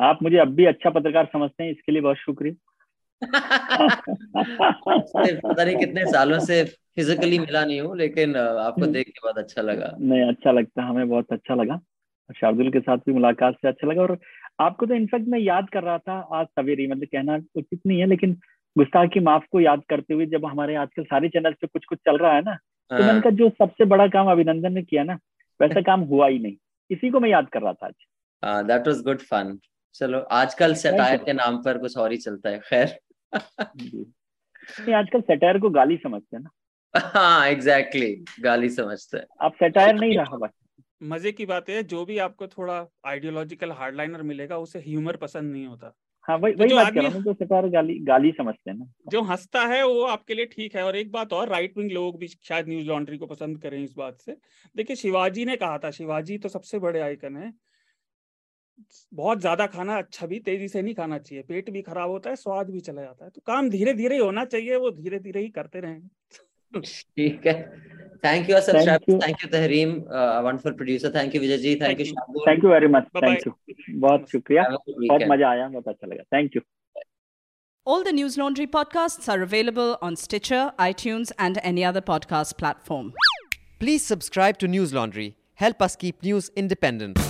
Speaker 14: आप मुझे अब भी अच्छा पत्रकार समझते हैं इसके लिए बहुत शुक्रिया।
Speaker 13: पता नहीं कितने सालों से फिजिकली मिला नहीं हूँ लेकिन आपको देख के बहुत अच्छा लगा।
Speaker 14: नहीं अच्छा लगता हमें बहुत अच्छा लगा। शार्दुल के साथ भी मुलाकात से अच्छा लगा। और आपको तो इनफैक्ट मैं याद कर रहा था आज सवेरे मतलब कहना उचित नहीं है लेकिन गुस्ताखी माफ़ को याद करते हुए जब हमारे आजकल सारे चैनल पे कुछ कुछ चल रहा है ना तो मैंने। कहा जो सबसे बड़ा काम अभिनंदन ने किया ना वैसा काम हुआ ही नहीं। इसी को मैं याद कर रहा था
Speaker 13: आज। दैट वाज गुड फन चलो आजकल सेटायर के नाम पर कुछ और ही चलता है खैर।
Speaker 14: आजकल सेटायर को गाली समझते हैं ना।
Speaker 13: हाँ एग्जैक्टली exactly, गाली समझते हैं।
Speaker 14: आप सेटायर नहीं रहा बस।
Speaker 12: मज़े की बात है जो भी आपको थोड़ा आइडियोलॉजिकल हार्डलाइनर मिलेगा उसे ह्यूमर पसंद नहीं होता।
Speaker 14: हाँ वही तो वही बात कर रहा हूँ जो सेटायर गाली गाली समझते हैं ना।
Speaker 12: जो हंसता है वो आपके लिए ठीक है। और एक बात और राइट विंग लोग भी शायद न्यूज़ लॉन्ड्री को पसंद करें इस बात से। देखिए शिवाजी ने कहा था शिवाजी तो सबसे बड़े आइकन है। बहुत ज़्यादा खाना अच्छा भी तेज़ी से नहीं खाना चाहिए पेट भी खराब होता है स्वाद भी चला जाता है तो काम धीरे धीरे ही होना चाहिए वो धीरे धीरे ही करते रहे।
Speaker 13: ठीक है। Thank you subscribe thank you Tehreem wonderful producer thank you Vijay ji thank you
Speaker 14: thank you very much thank you बहुत शुक्रिया बहुत मज़ा आया बहुत अच्छा लगा thank you
Speaker 10: All the News Laundry podcasts are available on Stitcher, iTunes, and any other podcast platform.
Speaker 15: Please subscribe to News Laundry. Help us keep news independent.